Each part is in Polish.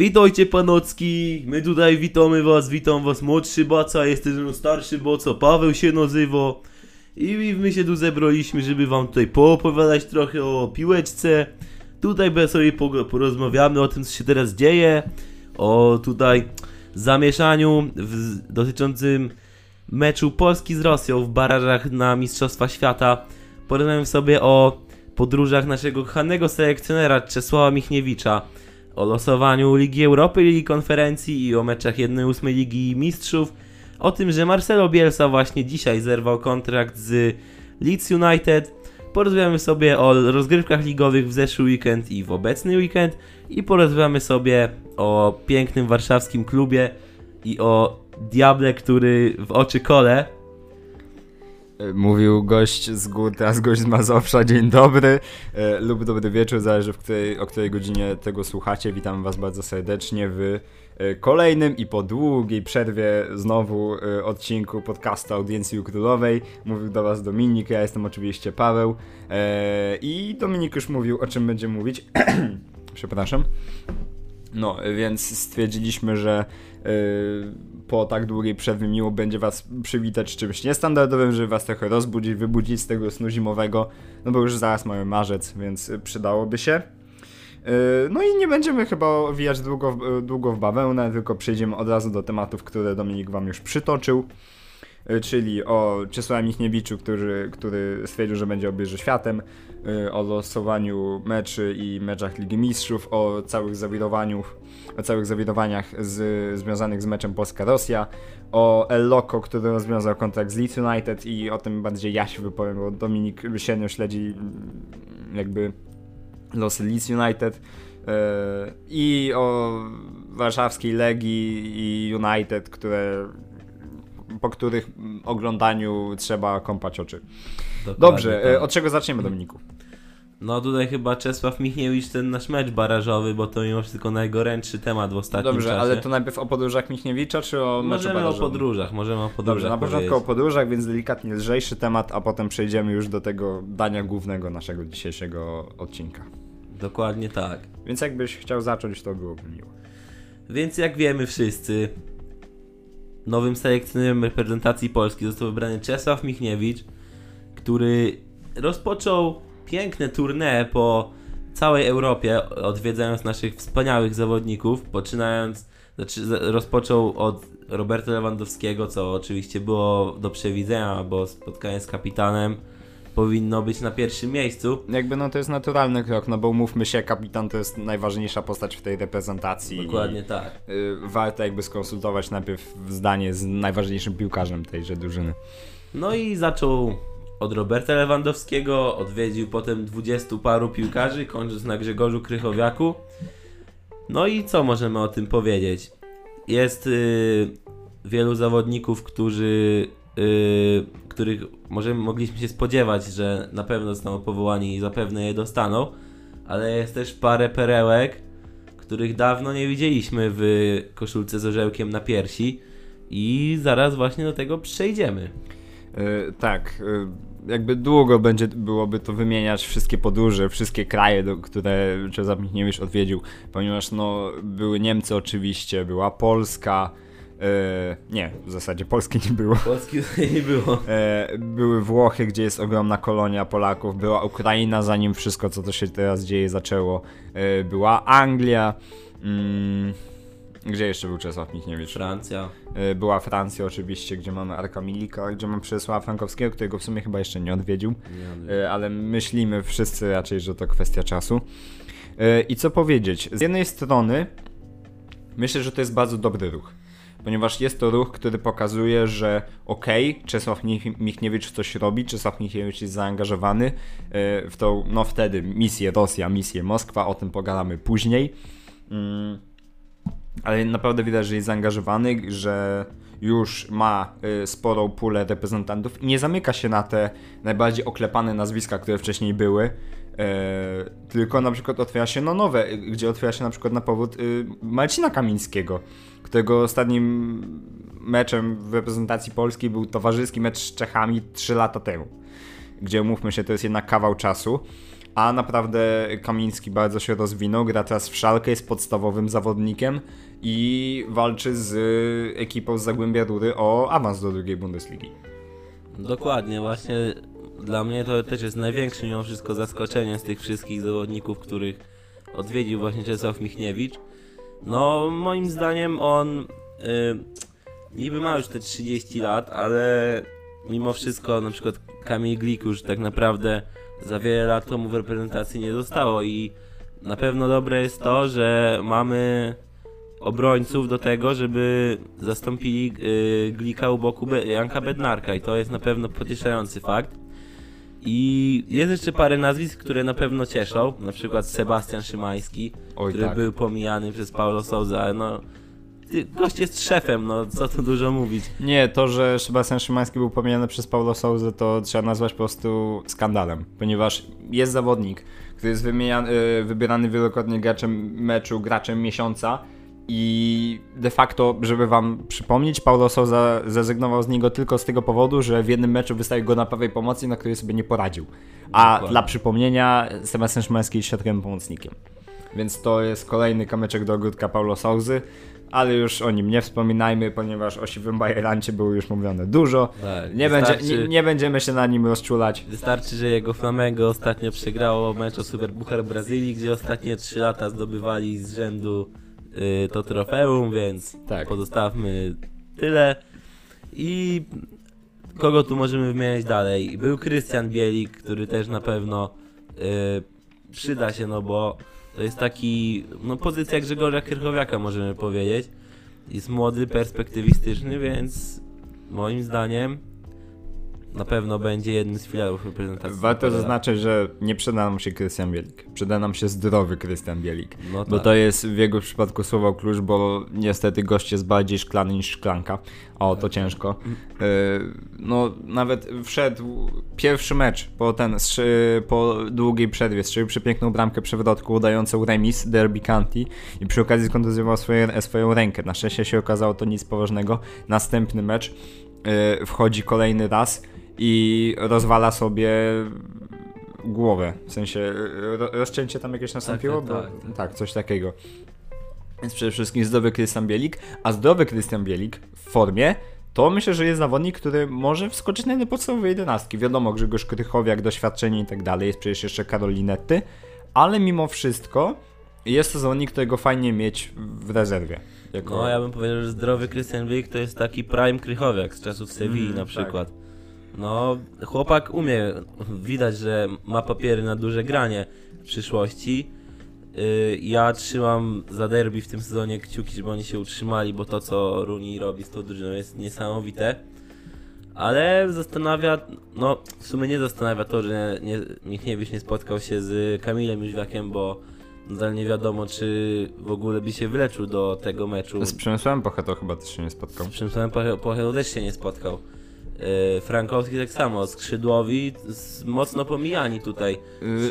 Witajcie panocki, my tutaj witamy was, witam was młodszy baca, jest też no starszy baca, Paweł się nazywa. I my się tu zebraliśmy, żeby wam tutaj poopowiadać trochę o piłeczce. Tutaj sobie porozmawiamy o tym, co się teraz dzieje, o tutaj zamieszaniu w, dotyczącym meczu Polski z Rosją w barażach na Mistrzostwa Świata. Porozmawiamy sobie o podróżach naszego kochanego selekcjonera Czesława Michniewicza, o losowaniu Ligi Europy, Ligi Konferencji i o meczach 1-8 Ligi Mistrzów, o tym, że Marcelo Bielsa właśnie dzisiaj zerwał kontrakt z Leeds United. Porozmawiamy sobie o rozgrywkach ligowych w zeszły weekend i w obecny weekend. I porozmawiamy sobie o pięknym warszawskim klubie i o Diable, który w oczy kole Mówił gość z gór, teraz gość z Mazowsza. Dzień dobry e, lub dobry wieczór, zależy w której, o której godzinie tego słuchacie. Witam was bardzo serdecznie w e, kolejnym i po długiej przerwie znowu e, odcinku podcastu Audiencji Królowej. Mówił do was Dominik, ja jestem oczywiście Paweł e, i Dominik już mówił o czym będzie mówić. Przepraszam. No, więc stwierdziliśmy, że yy, po tak długiej przerwie miło będzie was przywitać czymś niestandardowym, żeby was trochę rozbudzić, wybudzić z tego snu zimowego, no bo już zaraz mamy marzec, więc przydałoby się. Yy, no i nie będziemy chyba owijać długo, w- długo w bawełnę, tylko przejdziemy od razu do tematów, które Dominik wam już przytoczył. Yy, Czyli o Czesławie Michniewiczu, który, który stwierdził, że będzie obieży światem, o losowaniu meczy i meczach Ligi Mistrzów, o całych zawirowaniu, o całych zawirowaniach z, związanych z meczem Polska-Rosja, o El Loco, który rozwiązał kontrakt z Leeds United i o tym bardziej ja się wypowiem, bo Dominik średnio śledzi mm, jakby losy Leeds United yy, i o warszawskiej Legii i United, które po których oglądaniu trzeba kąpać oczy. Dokładnie Dobrze, tak. e, od czego zaczniemy Dominiku? No tutaj chyba Czesław Michniewicz ten nasz mecz barażowy, bo to mimo wszystko najgorętszy temat w ostatnim Dobrze, czasie. ale to najpierw o podróżach Michniewicza, czy o meczu Możemy o barażowym? podróżach, możemy o Dobrze, podróżach na początku o podróżach, więc delikatnie lżejszy temat, a potem przejdziemy już do tego dania głównego naszego dzisiejszego odcinka. Dokładnie tak. Więc jakbyś chciał zacząć, to byłoby miło. Więc jak wiemy wszyscy, nowym selekcjonerem reprezentacji Polski został wybrany Czesław Michniewicz, który rozpoczął piękne tournée po całej Europie, odwiedzając naszych wspaniałych zawodników, poczynając, znaczy rozpoczął od Roberta Lewandowskiego, co oczywiście było do przewidzenia, bo spotkanie z kapitanem powinno być na pierwszym miejscu. Jakby no to jest naturalny krok, no bo umówmy się, kapitan to jest najważniejsza postać w tej reprezentacji. Dokładnie tak. Y, warto jakby skonsultować najpierw zdanie z najważniejszym piłkarzem tejże drużyny. No i zaczął od Roberta Lewandowskiego, odwiedził potem dwudziestu paru piłkarzy, kończąc na Grzegorzu Krychowiaku. No i co możemy o tym powiedzieć? Jest y, wielu zawodników, którzy, y, których możemy, mogliśmy się spodziewać, że na pewno zostaną powołani i zapewne je dostaną, ale jest też parę perełek, których dawno nie widzieliśmy w koszulce z orzełkiem na piersi i zaraz właśnie do tego przejdziemy. Y, tak, y, jakby długo będzie byłoby to wymieniać wszystkie podróże, wszystkie kraje, do, które Czesław Michniewicz odwiedził, ponieważ no były Niemcy oczywiście, była Polska, y, nie, w zasadzie Polski nie było. Polski nie było. E, były Włochy, gdzie jest ogromna kolonia Polaków, była Ukraina, zanim wszystko, co to się teraz dzieje, zaczęło. E, była Anglia. Mm, gdzie jeszcze był Czesław Michniewicz? Francja. E, Była Francja oczywiście, gdzie mamy Arka Milika, gdzie mamy Przemysława Frankowskiego, którego w sumie chyba jeszcze nie odwiedził, Nie, E, ale myślimy wszyscy raczej, że to kwestia czasu. E, I co powiedzieć? Z jednej strony myślę, że to jest bardzo dobry ruch, ponieważ jest to ruch, który pokazuje, że okej, okay, Czesław Mich- Michniewicz coś robi, Czesław Michniewicz jest zaangażowany w tą, no wtedy, misję Rosja, misję Moskwa, o tym pogadamy później. Ale naprawdę widać, że jest zaangażowany, że już ma y, sporą pulę reprezentantów i nie zamyka się na te najbardziej oklepane nazwiska, które wcześniej były, e, tylko na przykład otwiera się no nowe, y, gdzie otwiera się na przykład na powód y, Marcina Kamińskiego, którego ostatnim meczem w reprezentacji polskiej był towarzyski mecz z Czechami 3 lata temu, gdzie mówmy się, to jest jednak kawał czasu, a naprawdę Kamiński bardzo się rozwinął, gra teraz w Szalkę, jest podstawowym zawodnikiem i walczy z ekipą z Zagłębia Rury o awans do drugiej Bundesligi. Dokładnie, właśnie dla mnie to też jest największe mimo wszystko zaskoczenie z tych wszystkich zawodników, których odwiedził właśnie Czesław Michniewicz. No, moim zdaniem on y, niby ma już te 30 lat, ale mimo wszystko na przykład Kamil Glik już tak naprawdę za wiele lat tomu w reprezentacji nie zostało i na pewno dobre jest to, że mamy obrońców do tego, żeby zastąpili y, Glika u boku Be Janka Bednarka i to jest na pewno pocieszający fakt. I jest jeszcze parę nazwisk, które na pewno cieszą, na przykład Sebastian Szymański, Oj, który tak. był pomijany przez Paulo Souza, no ty- gość jest szefem, no co tu dużo mówić. Nie, to, że Sebastian Szymański był pomijany przez Paulo Souza, to trzeba nazwać po prostu skandalem, ponieważ jest zawodnik, który jest wymieniany, y, wybierany wielokrotnie graczem meczu, graczem miesiąca i de facto, żeby wam przypomnieć, Paulo Souza zrezygnował z niego tylko z tego powodu, że w jednym meczu wystawił go na prawej pomocy, na której sobie nie poradził. A Dokładnie. dla przypomnienia, Sebastian Szymański jest środkowym pomocnikiem. Więc to jest kolejny kamyczek do ogródka Paulo Souzy, ale już o nim nie wspominajmy, ponieważ o siwym Bajerancie było już mówione dużo. Tak, Nie, będzie, nie, nie będziemy się na nim rozczulać. Wystarczy, że jego Flamengo ostatnio przegrało mecz o Superbuchar Brazylii, gdzie ostatnie 3 lata zdobywali z rzędu y, to trofeum, więc Tak. pozostawmy tyle. I kogo tu możemy wymieniać dalej? Był Krystian Bielik, który też na pewno y, przyda się, no bo to jest taki, no pozycja Grzegorza Krychowiaka możemy powiedzieć. Jest młody, perspektywistyczny, więc moim zdaniem na pewno będzie jednym z filarów reprezentacji. Warto zaznaczyć, że nie przyda nam się Krystian Bielik. Przyda nam się zdrowy Krystian Bielik. No Bo tak. to jest w jego przypadku słowo klucz, bo niestety gość jest bardziej szklany niż szklanka. O, to ciężko. Yy, No, nawet wszedł pierwszy mecz po ten, po długiej przerwie, strzelił przepiękną bramkę przewrotku udającą remis Derby County i przy okazji skontuzjował swoje, swoją rękę. Na szczęście się okazało to nic poważnego. Następny mecz yy, wchodzi kolejny raz i rozwala sobie głowę. W sensie ro- rozcięcie tam jakieś nastąpiło? tak, Bo- tak, tak. tak, coś takiego. Więc przede wszystkim zdrowy Krystian Bielik, a zdrowy Krystian Bielik w formie to myślę, że jest zawodnik, który może wskoczyć na podstawowe jedenastki. Wiadomo, Grzegorz Krychowiak, doświadczenie i tak dalej, jest przecież jeszcze Karolinetty, ale mimo wszystko jest to zawodnik, którego fajnie mieć w rezerwie. Jako... No ja bym powiedział, że zdrowy Krystian Wick to jest taki prime Krychowiak z czasów Sewilli Mm, na tak. No, chłopak umie, widać, że ma papiery na duże granie w przyszłości. Yy, Ja trzymam za derby w tym sezonie kciuki, żeby oni się utrzymali, bo to co Runi robi z tą drużyną jest niesamowite. Ale zastanawia, no w sumie nie zastanawia to, że nie, Michniewicz nie spotkał się z Kamilem Jóźwiakiem, bo nadal nie wiadomo, czy w ogóle by się wyleczył do tego meczu. Z Przemysławem Pochetą chyba też się nie spotkał. Z Przemysławem Poche- też się nie spotkał. Yy, Frankowski tak samo, skrzydłowi mocno pomijani tutaj.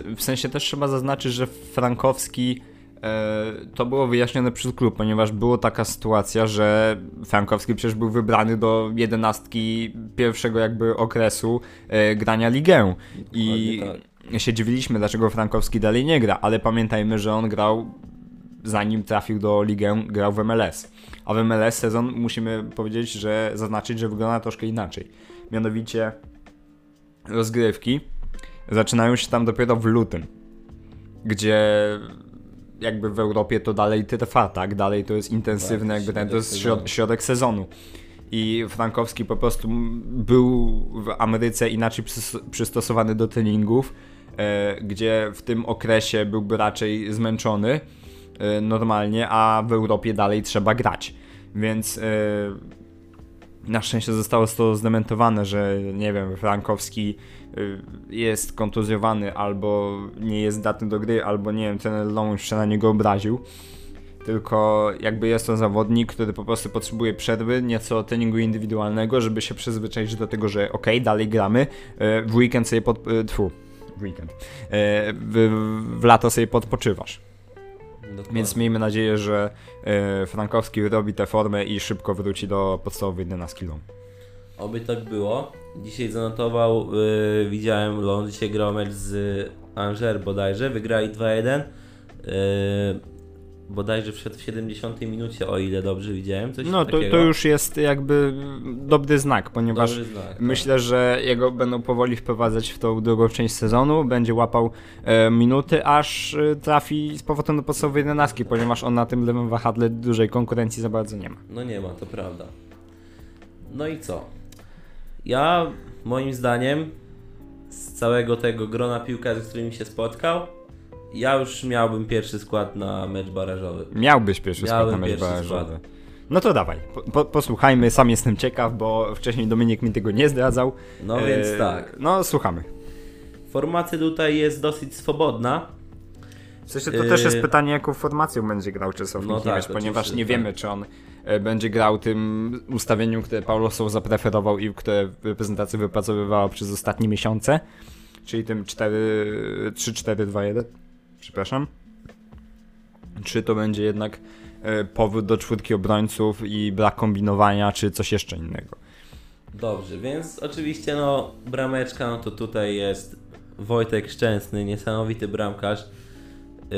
Yy, W sensie też trzeba zaznaczyć, że Frankowski e, to było wyjaśnione przez klub, ponieważ była taka sytuacja, że Frankowski przecież był wybrany do jedenastki pierwszego jakby okresu e, grania ligę. I Dokładnie się dziwiliśmy, dlaczego Frankowski dalej nie gra, ale pamiętajmy, że on grał zanim trafił do ligę, grał w MLS. A w MLS sezon musimy powiedzieć, że zaznaczyć, że wygląda troszkę inaczej. Mianowicie rozgrywki zaczynają się tam dopiero w lutym, gdzie jakby w Europie to dalej trwa, tak? Dalej to jest intensywne, Tak, jakby ten, to jest środek środ- sezonu. środek sezonu. I Frankowski po prostu był w Ameryce inaczej przys- przystosowany do treningów, e, gdzie w tym okresie byłby raczej zmęczony normalnie, a w Europie dalej trzeba grać. Więc e, na szczęście zostało to zdementowane, że nie wiem, Frankowski y, jest kontuzjowany albo nie jest zdatny do gry, albo nie wiem, ten Lomuś się na niego obraził. Tylko jakby jest to zawodnik, który po prostu potrzebuje przerwy, nieco treningu indywidualnego, żeby się przyzwyczaić do tego, że ok, dalej gramy, y, w weekend sobie pod... y, Tfu, w weekend. Y, W, w lato sobie podpoczywasz. Dokładnie. Więc miejmy nadzieję, że y, Frankowski robi tę formę i szybko wróci do podstawowej 11 kg. Oby tak było. Dzisiaj zanotował, yy, widziałem, Lon dzisiaj grał mecz z Angers bodajże, wygrali 2-1. Yy, bodajże wszedł w 70 minucie, o ile dobrze widziałem. Coś No to, takiego. to już jest jakby dobry znak, ponieważ Dobry znak, tak. myślę, że jego będą powoli wprowadzać w tą drugą część sezonu, będzie łapał e, minuty, aż e, trafi z powrotem do podstawowej jedenastki, ponieważ on na tym lewym wahadle dużej konkurencji za bardzo nie ma. No nie ma, to prawda. No i co? Ja, moim zdaniem, z całego tego grona piłkarzy, z którymi się spotkał, ja już miałbym pierwszy skład na mecz barażowy. Miałbyś pierwszy skład Miałem na mecz pierwszy barażowy. skład. No to dawaj, po, po, posłuchajmy, sam jestem ciekaw, bo wcześniej Dominik mi tego nie zdradzał. No E, więc tak. No słuchamy. Formacja tutaj jest dosyć swobodna. W sensie to to też jest jest pytanie, jaką formacją będzie grał Czesław No Michniewicz, tak, ponieważ nie tak. wiemy, czy on e, będzie grał tym ustawieniu, które Paulo Sousa zapreferował i które reprezentacja wypracowywała przez ostatnie miesiące, czyli tym 4 3-4-2-1. Przepraszam. Czy to będzie jednak e, powrót do czwórki obrońców i brak kombinowania, czy coś jeszcze innego? Dobrze, więc oczywiście no brameczka, no to tutaj jest Wojtek Szczęsny, niesamowity bramkarz. Yy,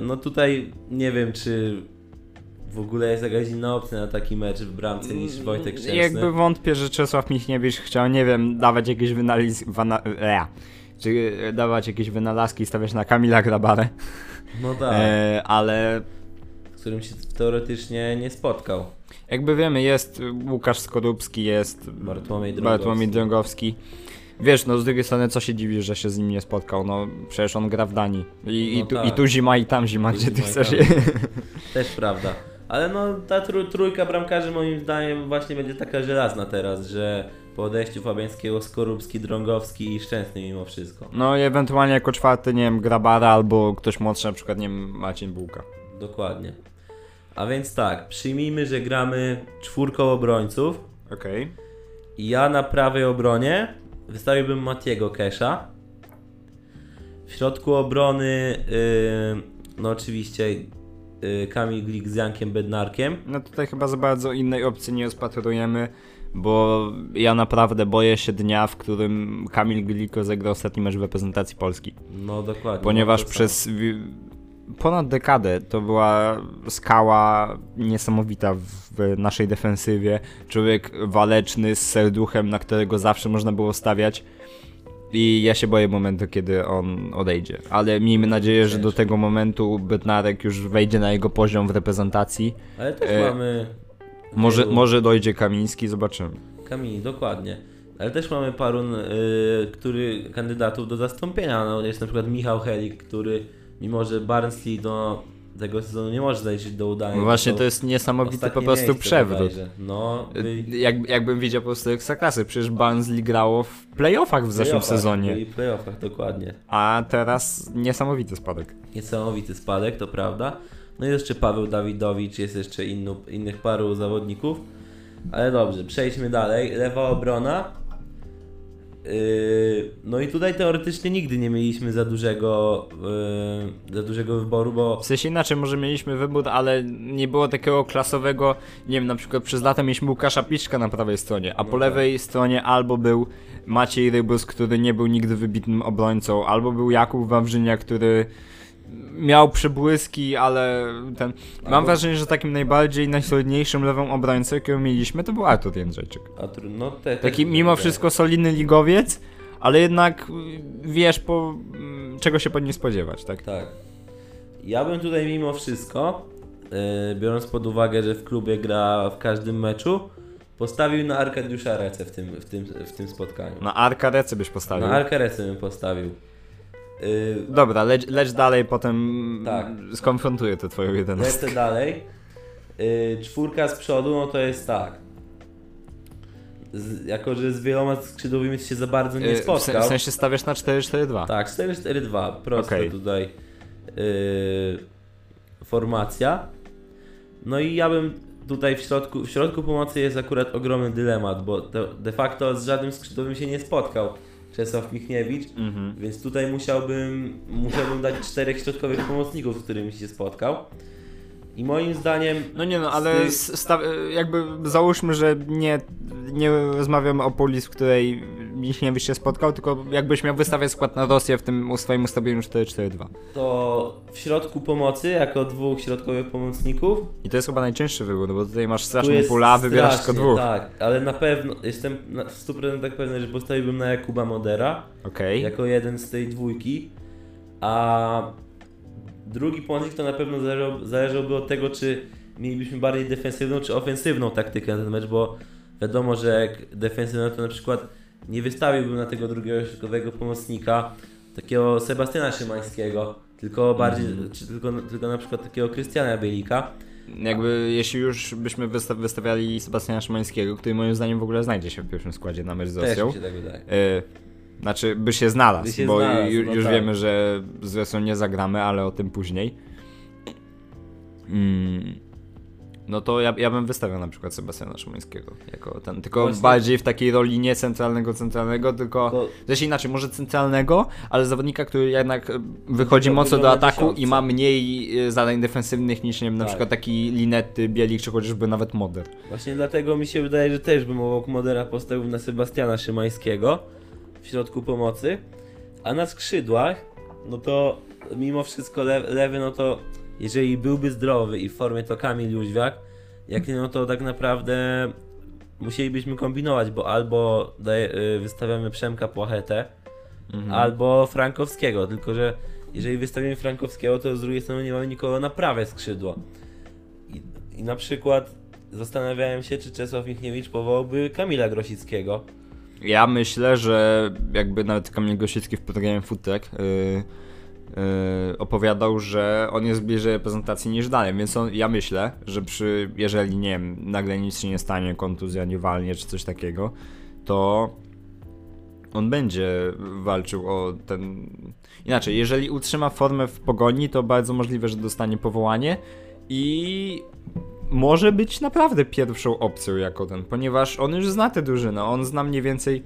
no tutaj nie wiem, czy w ogóle jest jakaś inna opcja na taki mecz w bramce niż Wojtek Szczęsny. Jakby wątpię, że Czesław Michniewicz chciał, nie wiem, dawać jakieś wana, e, czy e, dawać jakieś wynalazki i stawiać na Kamila Grabarę, No tak, e, ale z którym się teoretycznie nie spotkał. jakby wiemy, jest Łukasz Skorupski, jest Bartłomiej Drągowski. Bartłomiej Drągowski. Wiesz, no z drugiej strony, co się dziwisz, że się z nim nie spotkał, no przecież on gra w Danii. I, i, No tu, tak. i tu zima, i tam zima, Tu gdzie ty i chcesz je. Też prawda. Ale no ta trój, trójka bramkarzy moim zdaniem właśnie będzie taka żelazna teraz, że po odejściu Fabiańskiego Skorupski, Drągowski i Szczęsny mimo wszystko. No i ewentualnie jako czwarty, nie wiem, Grabara albo ktoś młodszy, na przykład, nie wiem, Maciej Bułka. Dokładnie. A więc tak, przyjmijmy, że gramy czwórką obrońców Okej. ja na prawej obronie wystawiłbym Matiego Kesha. W środku obrony, yy, no oczywiście yy, Kamil Glik z Jankiem Bednarkiem. No tutaj chyba za bardzo innej opcji nie rozpatrujemy, bo ja naprawdę boję się dnia, w którym Kamil Gliko zagra ostatni mecz w reprezentacji Polski. No dokładnie. Ponieważ no przez ponad dekadę to była skała niesamowita w naszej defensywie. Człowiek waleczny z serduchem, na którego zawsze można było stawiać. I ja się boję momentu, kiedy on odejdzie. Ale miejmy nadzieję, że do tego momentu Bednarek już wejdzie na jego poziom w reprezentacji. Ale też e, mamy... Może, wielu- może dojdzie Kamiński, zobaczymy. Kamili, dokładnie. Ale też mamy paru y, który, kandydatów do zastąpienia. No, jest na przykład Michał Helik, który mimo, że Barnsley do tego sezonu nie może zajrzeć do udania. No właśnie to jest niesamowity po prostu przewrót. No, wy, Jak, jakbym widział po prostu Ekstraklasy, przecież Barnsley grało w playoffach w zeszłym playoffach, sezonie. I playoffach, dokładnie. A teraz niesamowity spadek. Niesamowity spadek, to prawda. No i jeszcze Paweł Dawidowicz, jest jeszcze innych paru zawodników. Ale dobrze, przejdźmy dalej. Lewa obrona. Yy, no i tutaj teoretycznie nigdy nie mieliśmy za dużego, yy, za dużego wyboru, bo W sensie inaczej, może mieliśmy wybór, ale nie było takiego klasowego, nie wiem, na przykład przez lata mieliśmy Łukasza Piszka na prawej stronie, a No po tak. lewej stronie albo był Maciej Rybus, który nie był nigdy wybitnym obrońcą, albo był Jakub Wawrzynia, który miał przebłyski, ale ten... Mam Albo- wrażenie, że takim najbardziej, najsolidniejszym lewą obrońcą, jakiego mieliśmy, to był Artur Jędrzejczyk. a tru- no te, Taki też- mimo wszystko solidny ligowiec, ale jednak y, wiesz, po, mm, czego się po nim spodziewać, tak? Tak. Ja bym tutaj mimo wszystko, yy, biorąc pod uwagę, że w klubie gra w każdym meczu, postawił na Arkadiusza Recę w tym, w tym, w tym spotkaniu. Na Arka Recy byś postawił. Na Arkę Recę bym postawił. Yy, Dobra, leć, leć dalej, potem Tak. skonfrontuję tę twoją jedenastkę. Lecę dalej. Yy, czwórka z przodu, no to jest tak. Z, jako, że z wieloma skrzydłowymi się za bardzo nie Y, spotkał. w sensie stawiasz na 4-4-2. Tak, 4-4-2, prosta Okej. tutaj yy, formacja. No i ja bym tutaj w środku, w środku pomocy jest akurat ogromny dylemat, bo de facto z żadnym skrzydłowym się nie spotkał Czesław Michniewicz, Mhm. więc tutaj musiałbym, musiałbym dać czterech środkowych pomocników, z którymi się spotkał. I moim zdaniem No nie no, ale jakby załóżmy, że nie, nie rozmawiamy o puli, w której Michniewicz się spotkał, tylko jakbyś miał wystawiać skład na Rosję w tym swoim ustawieniu 4-4-2. to w środku pomocy, jako dwóch środkowych pomocników, I to jest chyba najcięższy wybór, no bo tutaj masz jest pula, wybierasz strasznie, tylko dwóch. Tak, ale na pewno, jestem na- w 100% pewny, że postawiłbym na Jakuba Modera, Okej. jako jeden z tej dwójki, a drugi pomocnik to na pewno zależał, zależałby od tego, czy mielibyśmy bardziej defensywną czy ofensywną taktykę na ten mecz, bo wiadomo, że jak defensywną to na przykład nie wystawiłbym na tego drugiego środkowego pomocnika takiego Sebastiana Szymańskiego, tylko bardziej, czy tylko, tylko na przykład takiego Krystiana Bielika. Jakby jeśli już byśmy wysta- wystawiali Sebastiana Szymańskiego, który moim zdaniem w ogóle znajdzie się w pierwszym składzie na mecz z Też Rosją. mi się tak wydaje. Y, znaczy, by się znalazł, By się bo znalazł, ju, no już tak. wiemy, że z Rosją nie zagramy, ale o tym później. Mm, no to ja, ja bym wystawiał na przykład Sebastiana Szymańskiego jako ten, tylko Właśnie- bardziej w takiej roli nie centralnego, centralnego, tylko Bo- też inaczej, może centralnego, ale zawodnika, który jednak wychodzi To mocno do ataku i ma mniej e, zadań defensywnych niż, nie wiem, na Tak. przykład taki Linetty, Bielik, czy chociażby nawet Moder. Właśnie dlatego mi się wydaje, że też bym obok Modera postawił na Sebastiana Szymańskiego w środku pomocy, a na skrzydłach, no to mimo wszystko le lewy, no to jeżeli byłby zdrowy i w formie to Kamil Jóźwiak, jak nie, no to tak naprawdę musielibyśmy kombinować, bo albo daje, y, wystawiamy Przemka Płachetę, Mhm. albo Frankowskiego, tylko że jeżeli wystawimy Frankowskiego, to z drugiej strony nie mamy nikogo na prawe skrzydło. I, i na przykład zastanawiałem się, czy Czesław Michniewicz powołałby Kamila Grosickiego. Ja myślę, że jakby nawet Kamil Gosicki w programie Futek yy, yy, opowiadał, że on jest bliżej reprezentacji niż dalej, więc on, ja myślę, że przy, jeżeli nie wiem, nagle nic się nie stanie, kontuzja nie walnie czy coś takiego, to on będzie walczył o ten... Inaczej, jeżeli utrzyma formę w pogoni, to bardzo możliwe, że dostanie powołanie i może być naprawdę pierwszą opcją jako ten, ponieważ on już zna tę drużynę, on zna mniej więcej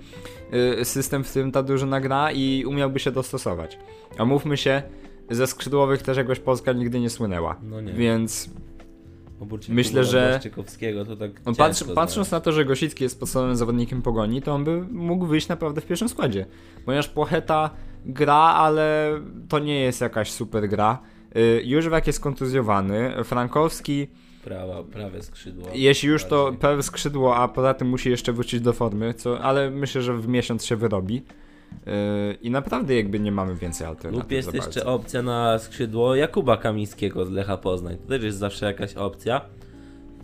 y, system, w którym ta drużyna gra i umiałby się dostosować. A mówmy się, ze skrzydłowych też jakoś Polska nigdy nie słynęła. No nie. Więc Oprócz Myślę, że- tak no, patrz, patrząc na to, że Gosicki jest podstawowym zawodnikiem Pogoni, to on by mógł wyjść naprawdę w pierwszym składzie. Ponieważ Płocheta gra, ale to nie jest jakaś super gra. Y, Jóźwiak jest kontuzjowany, Frankowski Prawa, prawe skrzydło. Jeśli już to prawe skrzydło, a poza tym musi jeszcze wrócić do formy, co, ale myślę, że w miesiąc się wyrobi. Yy, I naprawdę jakby nie mamy więcej alternatyw. Lub jest jeszcze opcja na skrzydło Jakuba Kamińskiego z Lecha Poznań. To też jest zawsze jakaś opcja.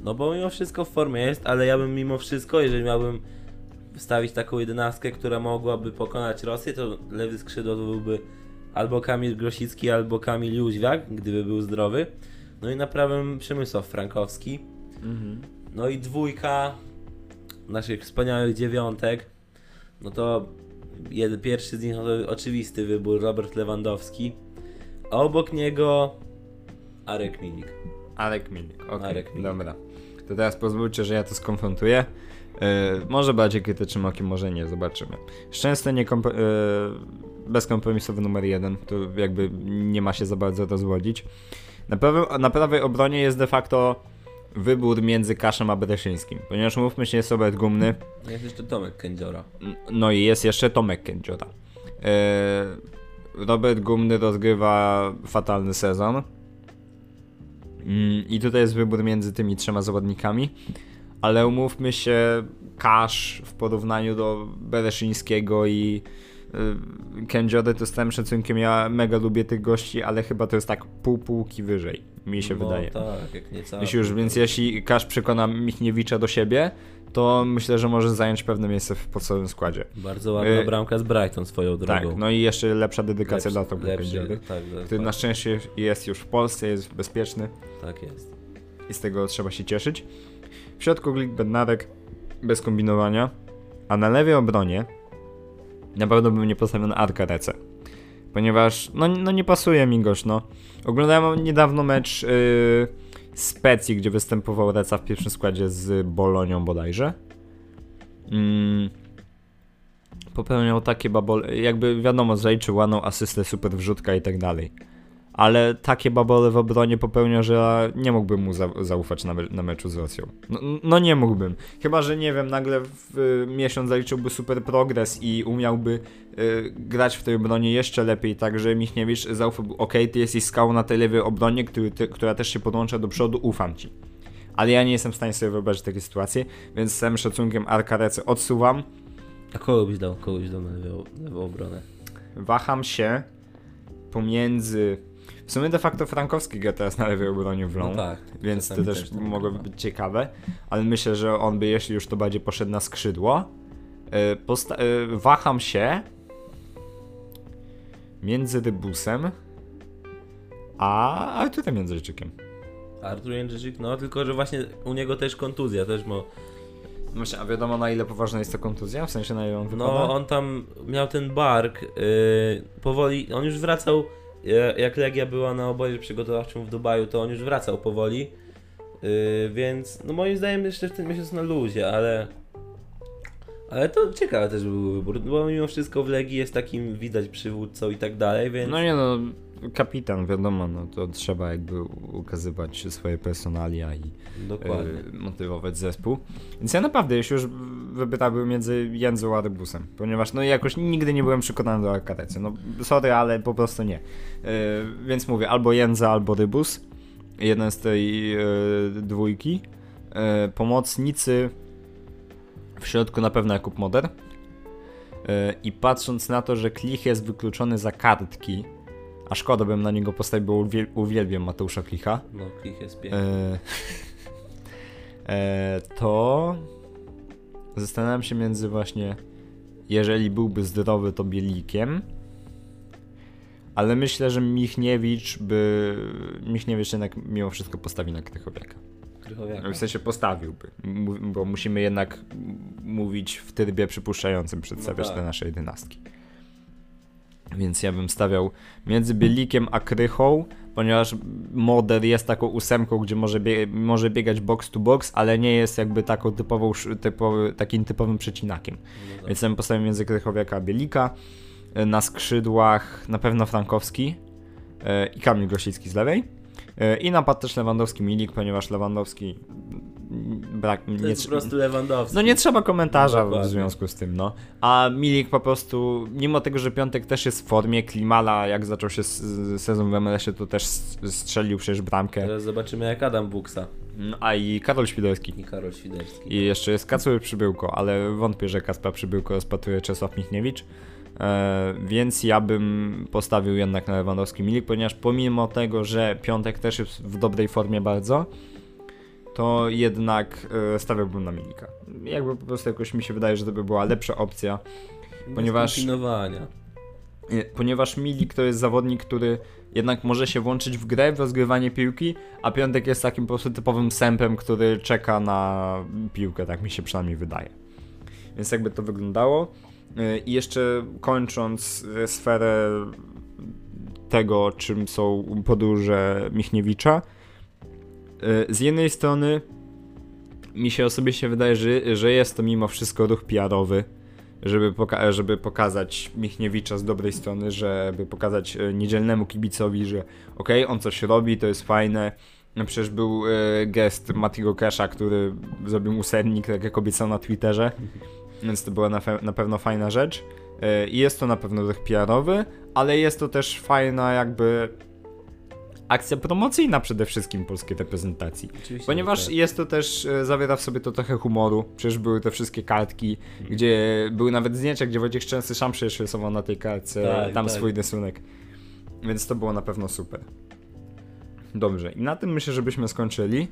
No bo mimo wszystko w formie jest, ale ja bym mimo wszystko, jeżeli miałbym wystawić taką jedenastkę, która mogłaby pokonać Rosję, to lewy skrzydło to byłby albo Kamil Grosicki, albo Kamil Jóźwiak, gdyby był zdrowy. No i na prawym Przemysław Frankowski. Mhm. No i dwójka naszych wspaniałych dziewiątek. No to jeden, pierwszy z nich no to oczywisty wybór Robert Lewandowski. A obok niego Arek Milik. Arek Milik, okej, Arek Milik. dobra. To teraz pozwólcie, że ja to skonfrontuję. Yy, może bardziej krytycznym okiem, może nie, zobaczymy. Szczęście nie komp- yy, bezkompromisowy numer jeden, tu jakby nie ma się za bardzo rozwodzić. Na, prawej- na prawej obronie jest de facto wybór między Kaszem a Bereszyńskim, ponieważ mówmy się, jest Robert Gumny, Jest jeszcze Tomek Kędziora. no i jest jeszcze Tomek Kędziora. E, Robert Gumny rozgrywa fatalny sezon. Mm, I tutaj jest wybór między tymi trzema zawodnikami. Ale umówmy się, Kasz w porównaniu do Bereszyńskiego i y, Kędziory to z całym szacunkiem ja mega lubię tych gości, ale chyba to jest tak pół półki wyżej, mi się no, wydaje. tak, jak nie cały. Jeśli już, więc jeśli Kasz przekona Michniewicza do siebie, to myślę, że może zająć pewne miejsce w podstawowym składzie. Bardzo ładna Y, bramka z Brighton swoją Tak, drogą. no i jeszcze lepsza dedykacja dla Tomka lepszy, Kędziory, tak, który na szczęście jest już w Polsce, jest bezpieczny tak jest. i z tego trzeba się cieszyć. W środku Glik Bednarek bez kombinowania, a na lewej obronie na pewno bym nie postawił na Arka Rece. Ponieważ, no, no nie pasuje mi goś, no. Oglądałem niedawno mecz yy, Specji, gdzie występował Reca w pierwszym składzie z Bolonią bodajże. Mm, popełniał takie babole, jakby wiadomo, zaliczył ładną asystę, super wrzutka i tak dalej. Ale takie babole w obronie popełnia, że ja nie mógłbym mu za zaufać na, me na, meczu z Rosją. No, no, nie mógłbym. Chyba, że nie wiem, nagle w y, miesiąc zaliczyłby super progres i umiałby y, grać w tej obronie jeszcze lepiej, tak że Michniewicz zaufałby, ok, ty jesteś skałą na tej lewej obronie, który, ty, która też się podłącza do przodu, ufam ci. Ale ja nie jestem w stanie sobie wyobrazić takiej sytuacji, więc z całym szacunkiem Arkarecy odsuwam. A kogo byś dał? Kogo byś dał na lewą obronę? Waham się pomiędzy w sumie de facto Frankowski gra teraz na lewej obronie w Long, no tak, więc to też, też tak mogłoby być ciekawe, ale myślę, że on by jeśli już to bardziej poszedł na skrzydło. E, posta- e, waham się między Rybusem a Arturem Jędrzejczykiem. Artur Jędrzejczyk, no tylko, że właśnie u niego też kontuzja, też mo... Myślę, a wiadomo na ile poważna jest to kontuzja? W sensie na ile on wypada? No on tam miał ten bark, yy, powoli, on już wracał jak Legia była na obozie przygotowawczym w Dubaju, to on już wracał powoli. Yy, więc no moim zdaniem jeszcze w tym na luzie, ale ale to ciekawe też był wybór, bo mimo wszystko w Legii jest takim widać przywódcą i tak dalej, więc... No nie no, kapitan, wiadomo, no to trzeba jakby ukazywać swoje personalia i y, motywować zespół. Więc ja naprawdę, jeśli już wybrałbym między Jędzą a Rybusem, ponieważ no jakoś nigdy nie byłem przekonany do Akatecy. No sorry, ale po prostu nie. Y, więc mówię, albo Jędza, albo Rybus. Jeden z tej y, dwójki. pomocnicy w środku na pewno Jakub Moder. I patrząc na to, że Klich jest wykluczony za kartki, a szkoda bym na niego postawił, bo uwiel uwielbiam Mateusza Klicha. No, Klich jest piękny. E, e, to zastanawiam się między właśnie, jeżeli byłby zdrowy, to Bielikiem. Ale myślę, że Michniewicz by. Michniewicz jednak mimo wszystko postawi na Krychowiaka. Krychowiaka. W sensie postawiłby, bo musimy jednak mówić w trybie przypuszczającym, przedstawiać no tak. te nasze jedenastki. Więc ja bym stawiał między Bielikiem a Krychą, ponieważ Moder jest taką ósemką, gdzie może, bie może biegać box to box, ale nie jest jakby taką typową, typowy, takim typowym przecinakiem. No tak. Więc ja bym postawił między Krychowiaka a Bielika. E, na skrzydłach na pewno Frankowski e, i Kamil Grosicki z lewej. E, I napad też Lewandowski Milik, ponieważ Lewandowski brak. To nie, jest po prostu Lewandowski. No nie trzeba komentarza no, w związku z tym, no. A Milik po prostu, mimo tego, że Piątek też jest w formie, Klimala jak zaczął się sezon w MLS-ie, to też strzelił przecież bramkę. Teraz zobaczymy jak Adam Buksa. No, a i Karol Świderski. I Karol Świderski. I jeszcze jest Kacper Przybyłko, ale wątpię, że Kacper Przybyłko rozpatruje Czesław Michniewicz. E, więc ja bym postawił jednak na Lewandowski Milik, ponieważ pomimo tego, że Piątek też jest w dobrej formie bardzo, to jednak e, stawiałbym na Milika. Jakby po prostu jakoś mi się wydaje, że to by była lepsza opcja, Bez ponieważ... Ponieważ Milik to jest zawodnik, który jednak może się włączyć w grę, w rozgrywanie piłki, a Piątek jest takim po prostu typowym sępem, który czeka na piłkę, tak mi się przynajmniej wydaje. Więc jakby to wyglądało. E, I jeszcze kończąc sferę tego, czym są podróże Michniewicza, E, z jednej strony mi się osobiście wydaje, że, że jest to mimo wszystko ruch PR-owy, żeby, poka żeby pokazać Michniewicza z dobrej strony, żeby pokazać e, niedzielnemu kibicowi, że okej, okay, on coś robi, to jest fajne. No przecież był e, gest Matiego Kesha, który zrobił mu sernik, tak jak obiecał na Twitterze, więc to była na, na pewno fajna rzecz. I jest to na pewno ruch PR-owy, ale jest to też fajna jakby akcja promocyjna przede wszystkim polskiej reprezentacji. Oczywiście, Ponieważ tak. jest to też, e, zawiera w sobie to trochę humoru. Przecież były te wszystkie kartki, gdzie były nawet zdjęcia, gdzie Wojciech Szczęsny sam przecież rysował na tej kartce tak, tam tak. swój rysunek. Więc to było na pewno super. Dobrze, i na tym myślę, żebyśmy skończyli.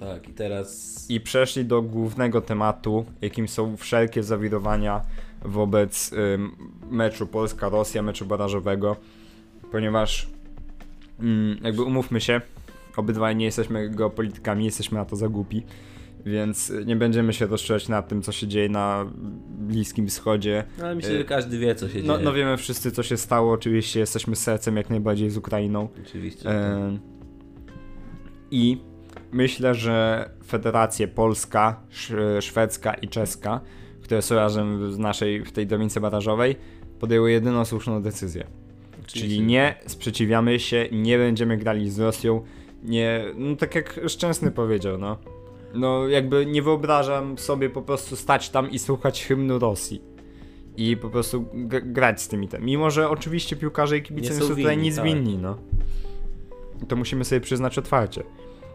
Tak, i teraz. I przeszli do głównego tematu, jakim są wszelkie zawirowania wobec meczu Polska-Rosja, meczu barażowego, ponieważ jakby umówmy się, obydwaj nie jesteśmy geopolitykami, jesteśmy na to za głupi, więc nie będziemy się rozszerzać nad tym, co się dzieje na Bliskim Wschodzie. No, ale myślę, że każdy wie, co się no, dzieje. No wiemy wszyscy, co się stało, oczywiście jesteśmy sercem jak najbardziej z Ukrainą. Oczywiście. E, I myślę, że federacje polska, szwedzka i czeska, które są razem w naszej, w tej drabince barażowej, podjęły jedyną słuszną decyzję Czyli nie sprzeciwiamy się, nie będziemy grali z Rosją, nie, no tak jak Szczęsny powiedział, no. No jakby nie wyobrażam sobie po prostu stać tam i słuchać hymnu Rosji. I po prostu grać z tymi tam. Mimo, że oczywiście piłkarze i kibice Nie nie są są tutaj winni, nic tak. winni, no. To musimy sobie przyznać otwarcie.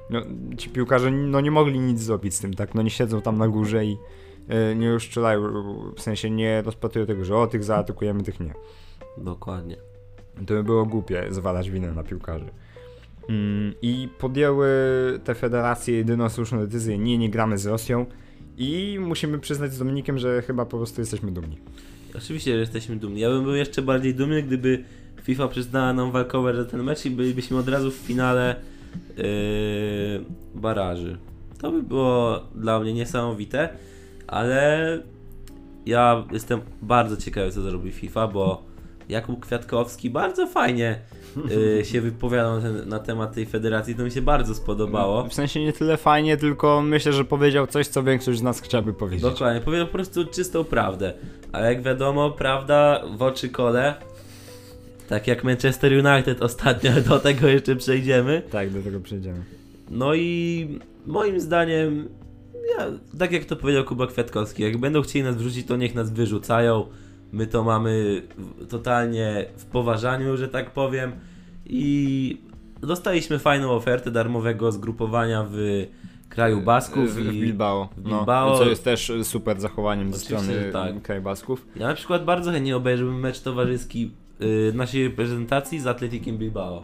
No, ci piłkarze no nie mogli nic zrobić z tym, tak? No nie siedzą tam na górze i e, nie uszczelają, w sensie nie rozpatrują tego, że o, tych zaatakujemy, tych nie. Dokładnie. To by było głupie zwalać winę na piłkarzy. Mm, I podjęły te federacje jedyną słuszną decyzję, nie, nie gramy z Rosją i musimy przyznać z Dominikiem, że chyba po prostu jesteśmy dumni. Oczywiście, że jesteśmy dumni. Ja bym był jeszcze bardziej dumny, gdyby FIFA przyznała nam walkover za ten mecz i bylibyśmy od razu w finale yy, baraży. To by było dla mnie niesamowite, ale ja jestem bardzo ciekawy, co zrobi FIFA, bo Jakub Kwiatkowski bardzo fajnie yy, się wypowiadał na, ten, na temat tej federacji. To mi się bardzo spodobało. W sensie nie tyle fajnie, tylko myślę, że powiedział coś, co większość z nas chciałaby powiedzieć. Dokładnie, powiedział po prostu czystą prawdę. Ale jak wiadomo, prawda w oczy kole. Tak jak Manchester United ostatnio, do tego jeszcze przejdziemy. Tak, do tego przejdziemy. No i moim zdaniem, ja, tak jak to powiedział Kuba Kwiatkowski, jak będą chcieli nas wrzucić, to niech nas wyrzucają. My to mamy totalnie w poważaniu, że tak powiem. I dostaliśmy fajną ofertę darmowego zgrupowania w kraju Basków. W, w Bilbao. w Bilbao. No, co jest też super zachowaniem ze strony tak. kraju Basków. Ja na przykład bardzo chętnie obejrzałbym mecz towarzyski yy, naszej reprezentacji z Atletikiem Bilbao.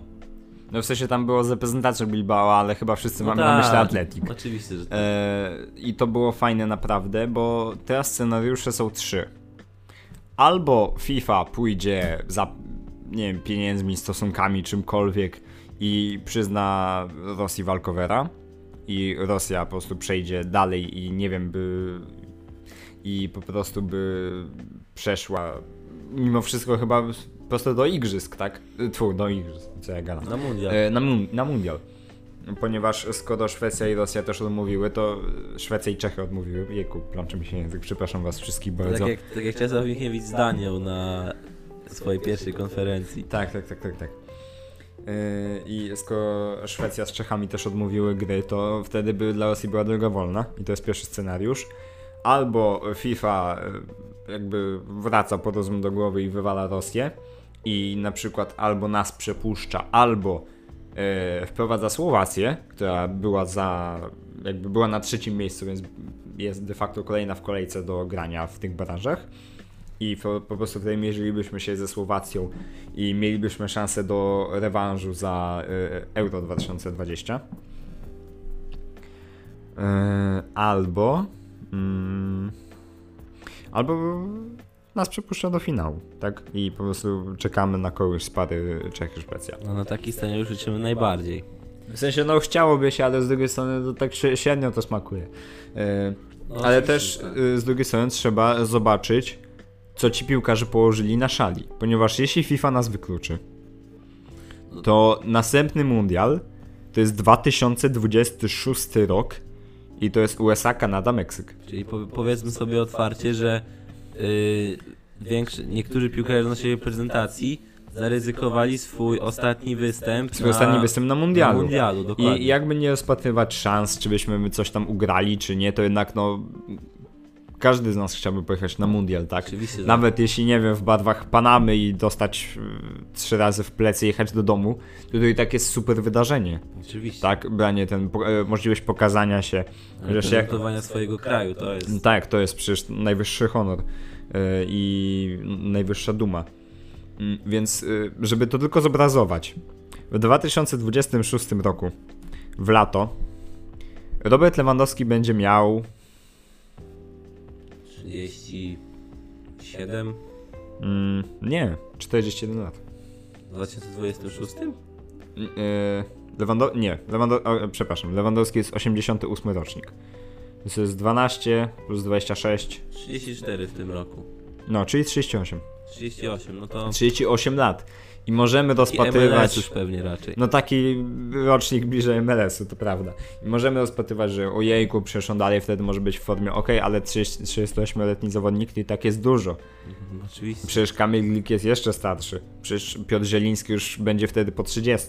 No w sensie tam było z reprezentacją Bilbao, ale chyba wszyscy No mamy na myśli tak, Atletik. Oczywiście, że tak. E, I to było fajne naprawdę, bo teraz scenariusze są trzy. Albo FIFA pójdzie za, nie wiem, pieniędzmi, stosunkami, czymkolwiek i przyzna Rosji walkowera i Rosja po prostu przejdzie dalej i nie wiem, by i po prostu by przeszła mimo wszystko chyba po prostu do igrzysk, tak? Tfu, do igrzysk, co ja gadam. Na mundial. E, na, mun- na mundial. Ponieważ skoro Szwecja i Rosja też odmówiły, to Szwecja i Czechy odmówiły. Jejku, plączy mi się język, przepraszam was wszystkich bardzo. tak, jak, tak jak Czesław Michniewicz z Danią na swojej pierwszej konferencji. Tak, tak, tak, tak, tak. Yy, I skoro Szwecja z Czechami też odmówiły gry, to wtedy by dla Rosji była droga wolna. I to jest pierwszy scenariusz. Albo FIFA yy, jakby wraca po rozum do głowy i wywala Rosję. I na przykład albo nas przepuszcza, albo wprowadza Słowację, która była za. jakby była na trzecim miejscu, więc jest de facto kolejna w kolejce do grania w tych barażach i po, po prostu wtedy mierzylibyśmy się ze Słowacją i mielibyśmy szansę do rewanżu za y, Euro 2020. Y, albo mm, albo nas przepuszcza do finału, tak? I po prostu czekamy na kogoś z pary Czechy Szwecja. No na taki scenariusz liczymy najbardziej. W sensie, no chciałoby się, ale z drugiej strony to tak śre- średnio to smakuje. Y, No, ale też tak. y, z drugiej strony trzeba zobaczyć, co ci piłkarze położyli na szali. Ponieważ jeśli FIFA nas wykluczy, to następny mundial to jest 2026 rok i to jest USA, Kanada, Meksyk. Czyli po, powiedzmy sobie otwarcie, że yy, większy, niektórzy piłkarze z naszej reprezentacji zaryzykowali swój ostatni występ. Swój ostatni występ na mundialu. Na mundialu, dokładnie. I jakby nie rozpatrywać szans, czy byśmy coś tam ugrali, czy nie, to jednak no... Każdy z nas chciałby pojechać na mundial, tak? Oczywiście, Nawet jeśli, nie wiem, w barwach Panamy i dostać y, trzy razy w plecy i jechać do domu, to i tak jest super wydarzenie. Oczywiście. Tak, branie ten, e, możliwość pokazania się, że się... Swojego kraju, to jest... Tak, to jest przecież najwyższy honor y, i najwyższa duma. Mm, Więc, y, żeby to tylko zobrazować, w 2026 roku, w lato, Robert Lewandowski będzie miał 37 mm, nie, 41 lat. w 2026? Yy, Lewando... Nie, Lewando... o, przepraszam, Lewandowski jest 88 rocznik. Więc to jest 12 plus 26, 34 w tym roku. no, czyli 38. 38, no to 38 lat. I możemy I rozpatrywać... MLS już pewnie raczej. No taki rocznik bliżej MLS-u, to prawda. I możemy rozpatrywać, że ojejku, on dalej wtedy może być w formie ok, ale 30 38-letni zawodnik i tak jest dużo. Mhm, Oczywiście. Przecież Kamil Glik jest jeszcze starszy. Przecież Piotr Zieliński już będzie wtedy po 30.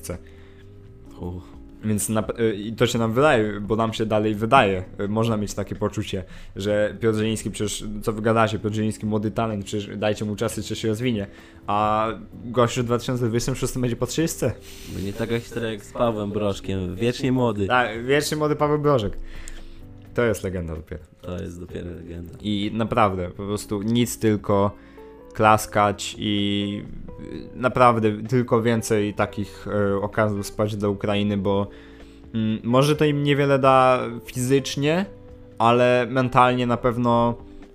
U, Więc na, y, i to się nam wydaje, bo nam się dalej wydaje. y, Można mieć takie poczucie, że Piotr Zieliński przecież, co wy gadacie, Piotr Zieliński młody talent, przecież dajcie mu czasy, czy się rozwinie. A gościu w 2026 będzie po 30. Będzie taka historia jak z Pawłem Brożkiem, wiecznie młody. Tak, wiecznie młody Paweł Brożek. To jest legenda dopiero. To jest dopiero legenda. I naprawdę, po prostu nic tylko klaskać i naprawdę tylko więcej takich e, okazów spać dla Ukrainy, bo mm, może to im niewiele da fizycznie, ale mentalnie na pewno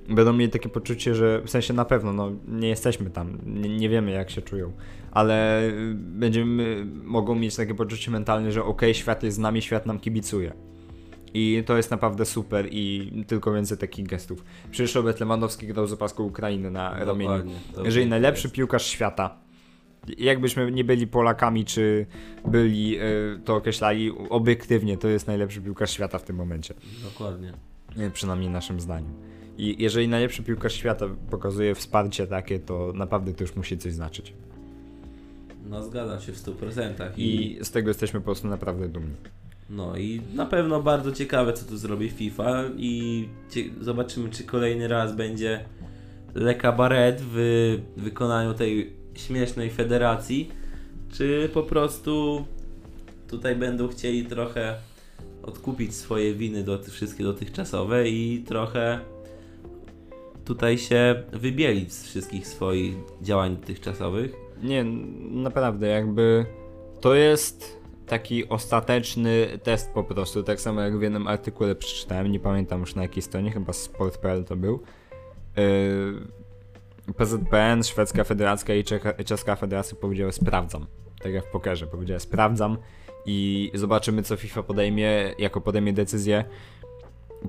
będą mieli takie poczucie, że w sensie na pewno, no nie jesteśmy tam, nie, nie wiemy jak się czują, ale będziemy, mogą mieć takie poczucie mentalne, że okej, świat jest z nami, świat nam kibicuje. I to jest naprawdę super i tylko więcej takich gestów. Przecież Robert Lewandowski grał z opaską Ukrainy na ramieniu. Jeżeli najlepszy piłkarz świata, jakbyśmy nie byli Polakami, czy byli, y, to określali obiektywnie, to jest najlepszy piłkarz świata w tym momencie. Dokładnie. Nie, Przynajmniej naszym zdaniem. I jeżeli najlepszy piłkarz świata pokazuje wsparcie takie, to naprawdę to już musi coś znaczyć. No zgadzam się w 100%. I, I z tego jesteśmy po prostu naprawdę dumni. No i na pewno bardzo ciekawe co tu zrobi FIFA i zobaczymy czy kolejny raz będzie Le Cabaret w wykonaniu tej śmiesznej federacji, czy po prostu tutaj będą chcieli trochę odkupić swoje winy do, wszystkie dotychczasowe i trochę tutaj się wybielić z wszystkich swoich działań dotychczasowych. Nie, naprawdę, jakby to jest taki ostateczny test po prostu, tak samo jak w jednym artykule przeczytałem, nie pamiętam już na jakiej stronie, chyba sport.pl to był. Yy, PZPN, Szwedzka Federacja i Czeska Federacja powiedziały sprawdzam, tak jak w pokerze, powiedziała sprawdzam i zobaczymy co FIFA podejmie, jako podejmie decyzję,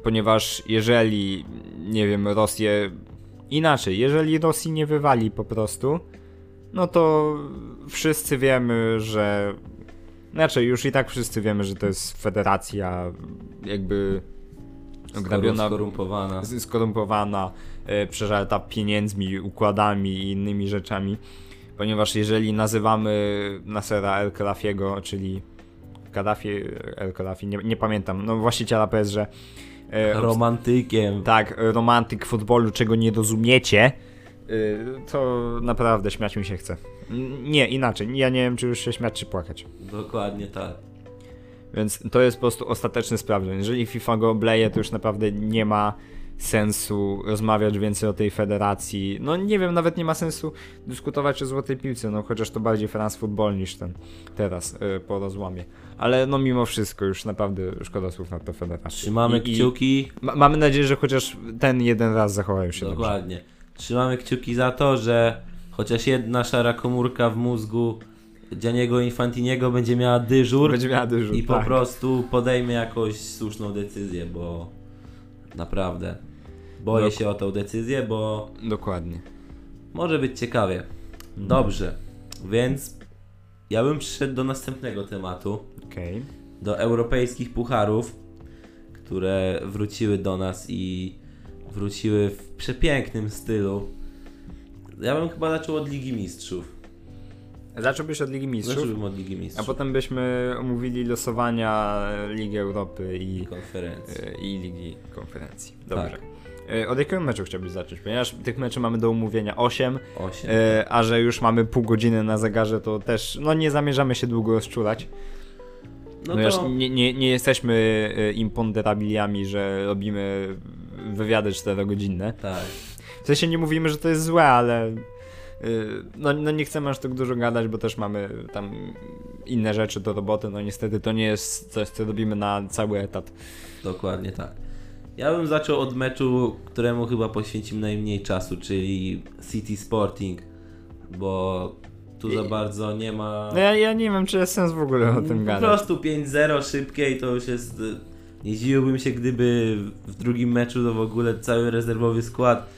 ponieważ jeżeli, nie wiem, Rosję, inaczej, jeżeli Rosji nie wywali po prostu, no to wszyscy wiemy, że. Znaczy, już i tak wszyscy wiemy, że to jest federacja jakby ograbiona, skorumpowana. skorumpowana, e, przeżarta pieniędzmi, układami i innymi rzeczami. Ponieważ jeżeli nazywamy Nasera El Khelafiego, czyli Kaddafi, El Khelafi, nie, nie pamiętam, no właściciela PSG, e, Romantykiem. tak, romantyk futbolu, czego nie rozumiecie, to naprawdę śmiać mi się chce. Nie, inaczej. Ja nie wiem, czy już się śmiać, czy płakać. Dokładnie tak. Więc to jest po prostu ostateczny sprawdzian. Jeżeli FIFA go obleje, to już naprawdę nie ma sensu rozmawiać więcej o tej federacji. No nie wiem, nawet nie ma sensu dyskutować o złotej piłce, no chociaż to bardziej France Football niż ten teraz y, po rozłamie. Ale no mimo wszystko już naprawdę szkoda słów na tę federację. Trzymamy I- i kciuki. Ma, mamy nadzieję, że chociaż ten jeden raz zachowają się dobrze. Trzymamy kciuki za to, że chociaż jedna szara komórka w mózgu Gianniego Infantiniego będzie miała dyżur Będzie miała dyżur, i po tak. prostu podejmie jakąś słuszną decyzję, bo naprawdę boję Dok- się o tą decyzję, bo Dokładnie. może być ciekawie. Dobrze, więc ja bym przyszedł do następnego tematu. Okej. do europejskich pucharów, które wróciły do nas i wróciły w przepięknym stylu. Ja bym chyba zaczął od Ligi Mistrzów. Zacząłbyś od Ligi Mistrzów, Zacząłbym od Ligi a Mistrzów. potem byśmy omówili losowania Ligi Europy i, konferencji. e, i Ligi Konferencji. Dobrze. Tak. E, Od jakiego meczu chciałbyś zacząć? Ponieważ tych meczy mamy do omówienia 8, Osiem. e, a że już mamy pół godziny na zegarze, to też no nie zamierzamy się długo rozczulać. No Ponieważ to nie, nie, nie jesteśmy e, imponderabiliami, że robimy wywiady 4-godzinne. tak. W sensie nie mówimy, że to jest złe, ale y, no, no nie chcemy aż tak dużo gadać, bo też mamy tam inne rzeczy do roboty. No niestety to nie jest coś, co robimy na cały etat. Dokładnie tak. Ja bym zaczął od meczu, któremu chyba poświęcimy najmniej czasu, czyli City Sporting, bo tu za bardzo nie ma... No ja, ja nie wiem, czy jest sens w ogóle o tym po gadać. prostu 5-0 szybkie i to już jest... Nie zdziwiłbym się, gdyby w drugim meczu to w ogóle cały rezerwowy skład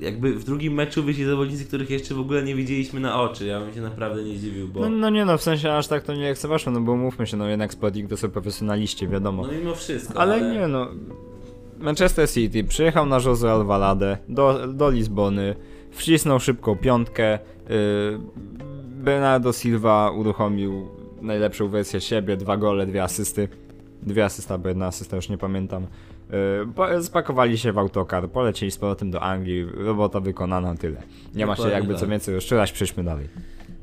Jakby w drugim meczu wyszli zawodnicy, których jeszcze w ogóle nie widzieliśmy na oczy. Ja bym się naprawdę nie zdziwił, bo. No, no nie no, w sensie aż tak to nie lekceważmy, no bo mówmy się, no jednak Sporting to są profesjonaliści, wiadomo. No mimo wszystko. Ale nie no. Manchester City przyjechał na Jose Alvalade do, do Lizbony, wcisnął szybką piątkę. Yy, Bernardo Silva uruchomił najlepszą wersję siebie, dwa gole, dwie asysty. Dwie asysta, bo jedna asysta, już nie pamiętam. Po- spakowali się w autokar, polecieli z powrotem do Anglii, robota wykonana, tyle. Nie ma się jakby tak. co więcej rozczulać, przejdźmy dalej.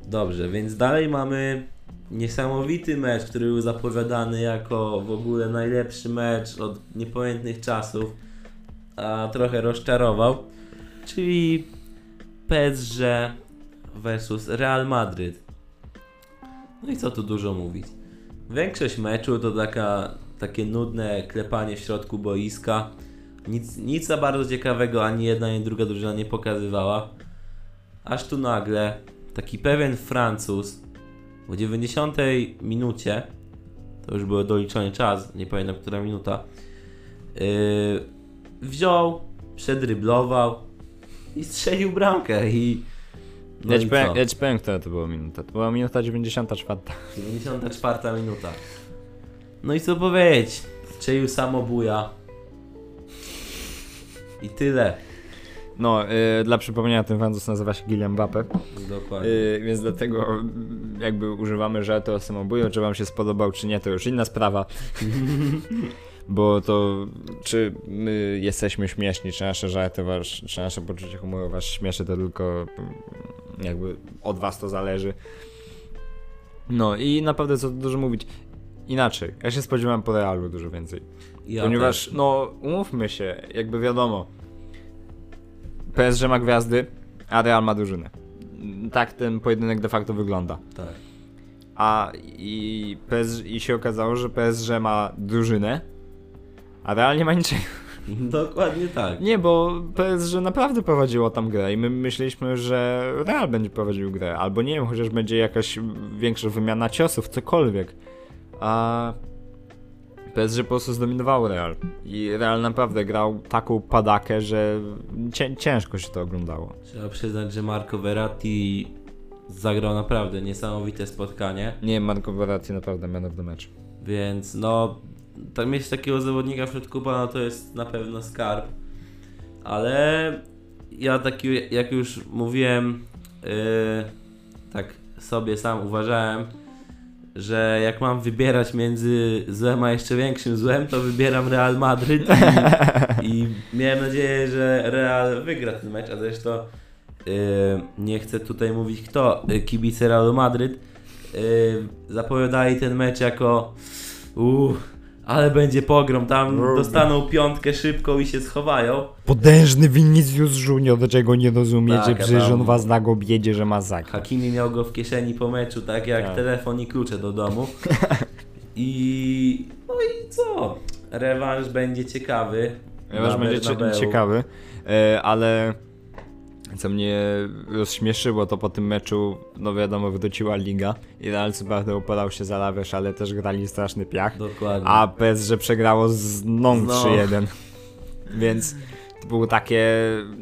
Dobrze, więc dalej mamy niesamowity mecz, który był zapowiadany jako w ogóle najlepszy mecz od niepamiętnych czasów, a trochę rozczarował, czyli PSG versus Real Madryt. No i co tu dużo mówić. Większość meczu to taka, takie nudne klepanie w środku boiska. Nic, nic za bardzo ciekawego ani jedna, ani druga drużyna nie pokazywała. Aż tu nagle taki pewien Francuz w 90 minucie, to już był doliczony czas, nie pamiętam która minuta, yy, wziął, przedryblował i strzelił bramkę i no ja, ci powiem, ja ci powiem, która to była minuta. To była minuta 94. 94 minuta. No i co powiedzieć? Strzelił samobuja. I tyle. No, y, dla przypomnienia, ten Francuz nazywa się Kylian Mbappé. Dokładnie. Yy, więc dlatego jakby używamy żartu o samobuju, czy wam się spodobał, czy nie, to już inna sprawa. Bo to, czy my jesteśmy śmieszni, czy nasze żarty, was, czy nasze poczucie humoru was śmieszy, to tylko jakby od was to zależy. No i naprawdę co tu dużo mówić. Inaczej, ja się spodziewałem po Realu dużo więcej. Ja Ponieważ, też. no, umówmy się, jakby wiadomo, PSG ma gwiazdy, a Real ma drużynę. Tak ten pojedynek de facto wygląda. Tak. A i, PSG, i się okazało, że PSG ma drużynę, a Real nie ma niczego. Dokładnie tak. Nie, bo PSG naprawdę prowadziło tam grę i my myśleliśmy, że Real będzie prowadził grę, albo nie wiem, chociaż będzie jakaś większa wymiana ciosów, cokolwiek. A PSG po prostu zdominowało Real. I Real naprawdę grał taką padakę, że cię, ciężko się to oglądało. Trzeba przyznać, że Marco Verratti zagrał naprawdę niesamowite spotkanie. Nie, Marco Verratti naprawdę man of the match. Więc no, tak mieć takiego zawodnika w środku pana to jest na pewno skarb. Ale ja taki, jak już mówiłem, yy, tak sobie sam uważałem, że jak mam wybierać między złem a jeszcze większym złem, to wybieram Real Madryt i, i miałem nadzieję, że Real wygra ten mecz, a zresztą yy, nie chcę tutaj mówić kto, yy, kibice Realu Madryt yy, zapowiadali ten mecz jako uuu, ale będzie pogrom, tam dostaną piątkę szybko i się schowają. Potężny Vinicius Junior, do czego nie rozumiecie, Tak, przecież tam- on was na go biedzie, że ma zak. Hakimi miał go w kieszeni po meczu, tak jak Tak. telefon i klucze do domu. I no i co? Rewanż będzie ciekawy. Rewanż będzie cie- ciekawy, e, ale co mnie rozśmieszyło, to po tym meczu, no wiadomo, wróciła liga i Real co prawda uporał się za Lawesz, ale też grali straszny piach, Dokładnie. a PSG przegrało z Nong No. 3-1, więc to było takie,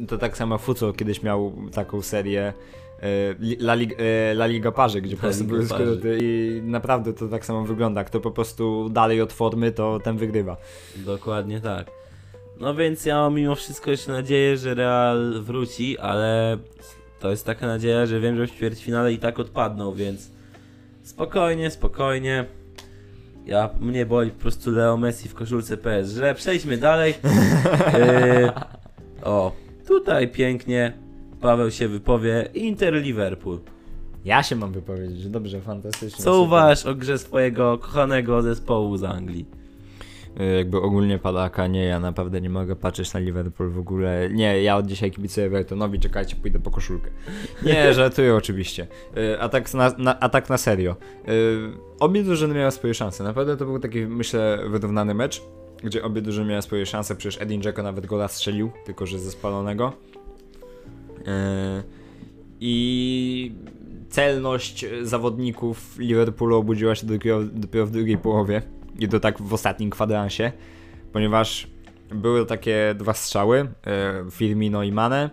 to tak samo Futsal kiedyś miał taką serię e, La, Lig- e, La Liga Parzy, gdzie po prostu Liga były skróty i naprawdę to tak samo wygląda, kto po prostu dalej od formy, to ten wygrywa. Dokładnie tak. No więc ja mam mimo wszystko jeszcze nadzieję, że Real wróci, ale to jest taka nadzieja, że wiem, że w ćwierćfinale i tak odpadną, więc spokojnie, spokojnie. Ja, mnie boli po prostu Leo Messi w koszulce PSG. Przejdźmy dalej. Yy, o, tutaj pięknie Paweł się wypowie. Inter-Liverpool. Ja się mam wypowiedzieć, dobrze, fantastycznie. Co uważasz o grze swojego kochanego zespołu z Anglii? Y, Jakby ogólnie padaka, nie, ja naprawdę nie mogę patrzeć na Liverpool w ogóle. Nie, ja od dzisiaj kibicuję Evertonowi, czekajcie, pójdę po koszulkę. Nie, żartuję oczywiście. Y, A tak na, na, a tak na serio. Y, Obie drużyny miały swoje szanse. Naprawdę to był taki, myślę, wyrównany mecz, gdzie obie drużyny miały swoje szanse. Przecież Edin Dzeko nawet gola strzelił, tylko że ze spalonego. I celność zawodników Liverpoolu obudziła się dopiero, dopiero w drugiej połowie i to tak w ostatnim kwadransie, ponieważ były takie dwa strzały, e, Firmino i Mane,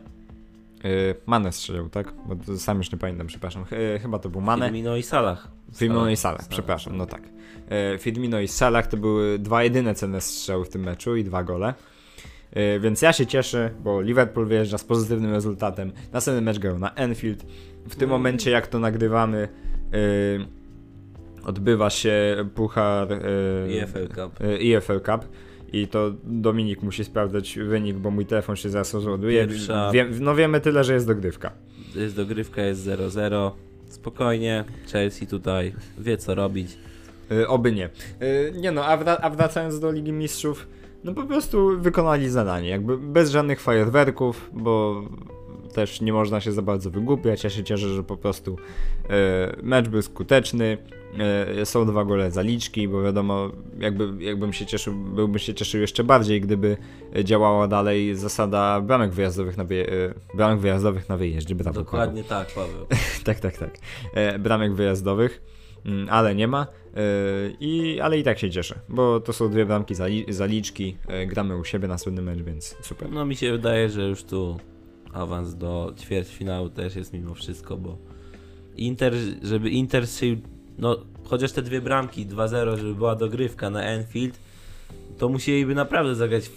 Yy, Mane strzelił, tak? Bo sam już nie pamiętam, przepraszam. Ch- chyba to był Mane. Firmino i Salah. Firmino i Salah, Salah. przepraszam, no tak. E, Firmino i Salah to były dwa jedyne cenne strzały w tym meczu i dwa gole. E, Więc ja się cieszę, bo Liverpool wyjeżdża z pozytywnym rezultatem. Następny mecz grał na Enfield. W tym momencie, jak to nagrywamy, e, odbywa się puchar EFL Cup. EFL Cup. I to Dominik musi sprawdzać wynik, bo mój telefon się zaraz rozładuje. Pierwsza- Wie, no wiemy tyle, że jest dogrywka. Jest dogrywka, jest 0-0. Spokojnie, Chelsea tutaj wie co robić. Y, oby nie. Y, nie no, a, wra- a wracając do Ligi Mistrzów, no po prostu wykonali zadanie, jakby bez żadnych fajerwerków, bo też nie można się za bardzo wygłupiać. Ja się cieszę, że po prostu mecz był skuteczny. E, są dwa gole zaliczki, bo wiadomo, jakby, jakbym się cieszył, byłbym się cieszył jeszcze bardziej, gdyby działała dalej zasada bramek wyjazdowych na, wyje, e, bramek wyjazdowych na wyjeździe. Brawo, Dokładnie tak, Paweł. tak, tak, tak. E, bramek wyjazdowych, mm, ale nie ma. E, i, ale i tak się cieszę, bo to są dwie bramki zali, zaliczki. E, gramy u siebie następny mecz, więc super. No mi się wydaje, że już tu awans do ćwierćfinału też jest mimo wszystko, bo Inter, żeby Inter strzelił, no chociaż te dwie bramki 2-0, żeby była dogrywka na Enfield, to musieliby naprawdę zagrać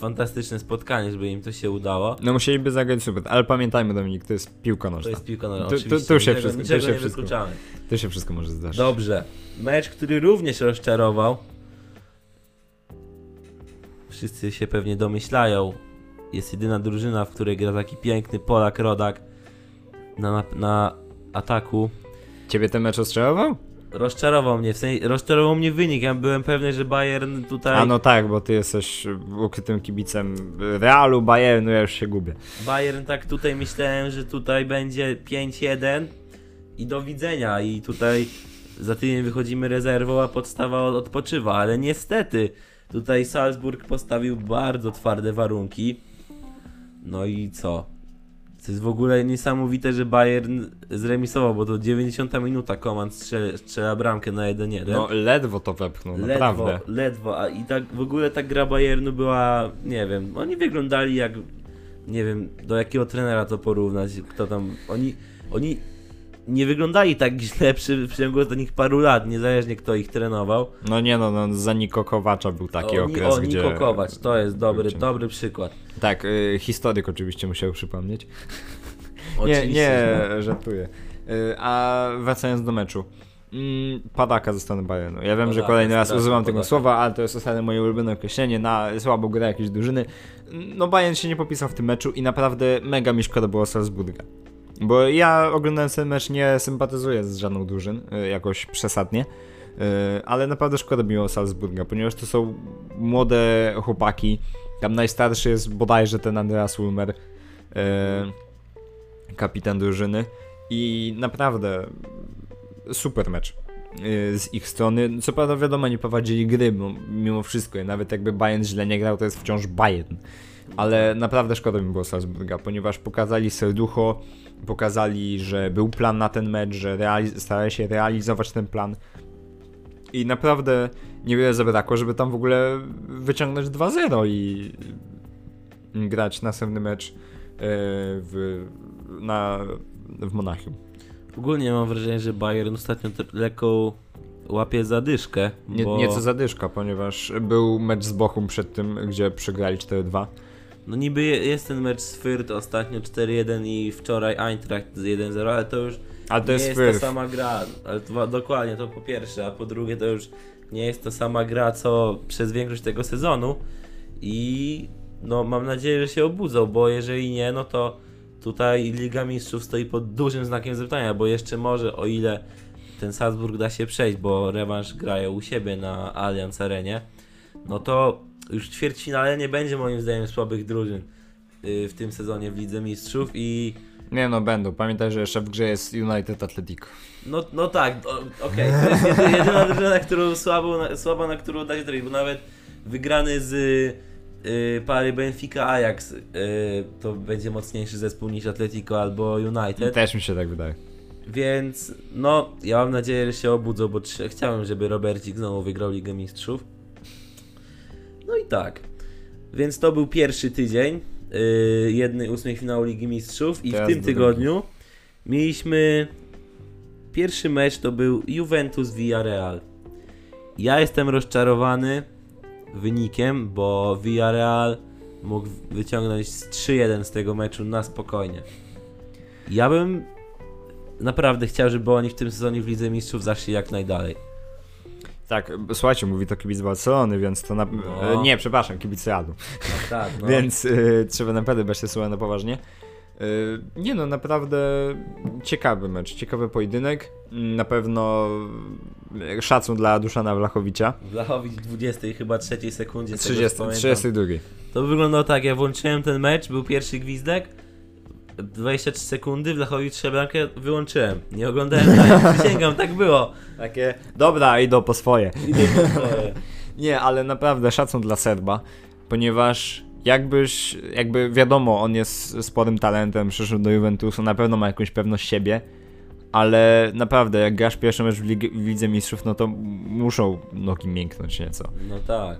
fantastyczne spotkanie, żeby im to się udało. No musieliby zagrać super, ale pamiętajmy Dominik, to jest piłka To nożna. jest piłka nożna, Tu- tu- tu się niczego, wszystko- tu się nie wszystko- wykluczamy. To się wszystko może zdarzyć. Dobrze. Mecz, który również rozczarował. Wszyscy się pewnie domyślają. Jest jedyna drużyna, w której gra taki piękny Polak Rodak na, na ataku. Ciebie ten mecz ostrzelował? Rozczarował mnie, w sensie, rozczarował mnie wynik. Ja byłem pewny, że Bayern tutaj. A no tak, bo ty jesteś ukrytym kibicem Realu, Bayernu, ja już się gubię. Bayern tak tutaj myślałem, że tutaj będzie 5-1 i do widzenia. I tutaj za tydzień wychodzimy rezerwą, a podstawa od- odpoczywa. Ale niestety tutaj Salzburg postawił bardzo twarde warunki. No i co? To jest w ogóle niesamowite, że Bayern zremisował, bo to 90 minuta Koman strzela, strzela bramkę na 1-1. No ledwo to wepchnął, naprawdę. Ledwo, ledwo, a i tak w ogóle ta gra Bayernu była, nie wiem, oni wyglądali jak, nie wiem, do jakiego trenera to porównać, kto tam, oni, oni nie wyglądali tak źle przy, w ciągu ostatnich paru lat, niezależnie kto ich trenował. No nie no, no za Niko Kowacza był taki oni, okres, o, gdzie... Niko Kovac, to jest dobry, dobry przykład. Tak, y, historyk oczywiście musiał przypomnieć. Nie, Oczywiście, nie, że- żartuję. Y, A wracając do meczu. Mm, Padaka ze strony Bayernu. Ja wiem, że kolejny raz straszny używam tego padaka. słowa, ale to jest ostatnio moje ulubione określenie na słabą grę jakiejś drużyny. No Bayern się nie popisał w tym meczu i naprawdę mega mi szkoda było Salzburga. Bo ja oglądając ten mecz nie sympatyzuję z żadną drużyn, y, jakoś przesadnie. Y, Ale naprawdę szkoda mi było Salzburga, ponieważ to są młode chłopaki. Tam najstarszy jest bodajże ten Andreas Ulmer. y, kapitan drużyny i naprawdę super mecz z ich strony. Co prawda wiadomo, nie prowadzili gry, mimo wszystko, nawet jakby Bayern źle nie grał, to jest wciąż Bayern. Ale naprawdę szkoda mi było Salzburga, ponieważ pokazali serducho, pokazali, że był plan na ten mecz, że realiz- starali się realizować ten plan. I naprawdę niewiele zabrakło, żeby tam w ogóle wyciągnąć 2-0 i grać następny mecz e, w, na, w Monachium. Ogólnie mam wrażenie, że Bayern ostatnio lekko łapie zadyszkę, Nie, bo... Nieco zadyszka, ponieważ był mecz z Bochum przed tym, gdzie przegrali 4-2. No niby je- jest ten mecz z Fürth ostatnio 4-1 i wczoraj Eintracht 1-0, ale to już Ale to nie jest jest ta sama gra. Ale to, dokładnie, to po pierwsze, a po drugie to już nie jest ta sama gra, co przez większość tego sezonu i no mam nadzieję, że się obudzą, bo jeżeli nie, no to tutaj Liga Mistrzów stoi pod dużym znakiem zapytania, bo jeszcze może o ile ten Salzburg da się przejść, bo rewanż grają u siebie na Allianz Arenie, no to już ćwierćfinale nie będzie moim zdaniem słabych drużyn y, w tym sezonie w Lidze Mistrzów i Nie no, będą. Pamiętaj, że jeszcze w grze jest United Atletico. no, no tak, okej, to jest jedyna, jedyna drużyna, którą słabo, na, słaba, na którą da się trafić, bo nawet wygrany z y, pary Benfica Ajax y, to będzie mocniejszy zespół niż Atletico albo United, Też mi się tak wydaje. więc no, ja mam nadzieję, że się obudzą, bo chciałem, żeby Robercik znowu wygrał Ligę Mistrzów. No i tak, więc to był pierwszy tydzień yy, jednej ósmej finału Ligi Mistrzów i w Teraz tym do tygodniu mieliśmy pierwszy mecz to był Juventus Villarreal. Ja jestem rozczarowany wynikiem, bo Villarreal mógł wyciągnąć z 3-1 z tego meczu na spokojnie. Ja bym naprawdę chciał, żeby oni w tym sezonie w Lidze Mistrzów zaszli jak najdalej. Tak, słuchajcie, mówi to kibic Barcelony, więc to na... No. e, Nie, przepraszam, kibic Realu. No tak, no. Więc y, trzeba naprawdę brać te słowa na poważnie. Y, nie no, naprawdę ciekawy mecz, ciekawy pojedynek. Na pewno szacun dla Duszana Wlachowicza. Blachowicz w 20 chyba trzeciej sekundzie. z tego, co 30, pamiętam. 32. To wyglądało tak, ja włączyłem ten mecz, był pierwszy gwizdek, 23 sekundy, Blachowicz strzela bramkę, wyłączyłem. Nie oglądałem dalej, przysięgam, tak było. Takie, dobra, idą po swoje. Idę po swoje. Nie, ale naprawdę szacun dla Serba, ponieważ jakbyś, jakby wiadomo, on jest sporym talentem, przyszedł do Juventusu, na pewno ma jakąś pewność siebie, ale naprawdę, jak grasz pierwszy mecz w, lig- w Lidze Mistrzów, no to muszą nogi mięknąć nieco. No tak.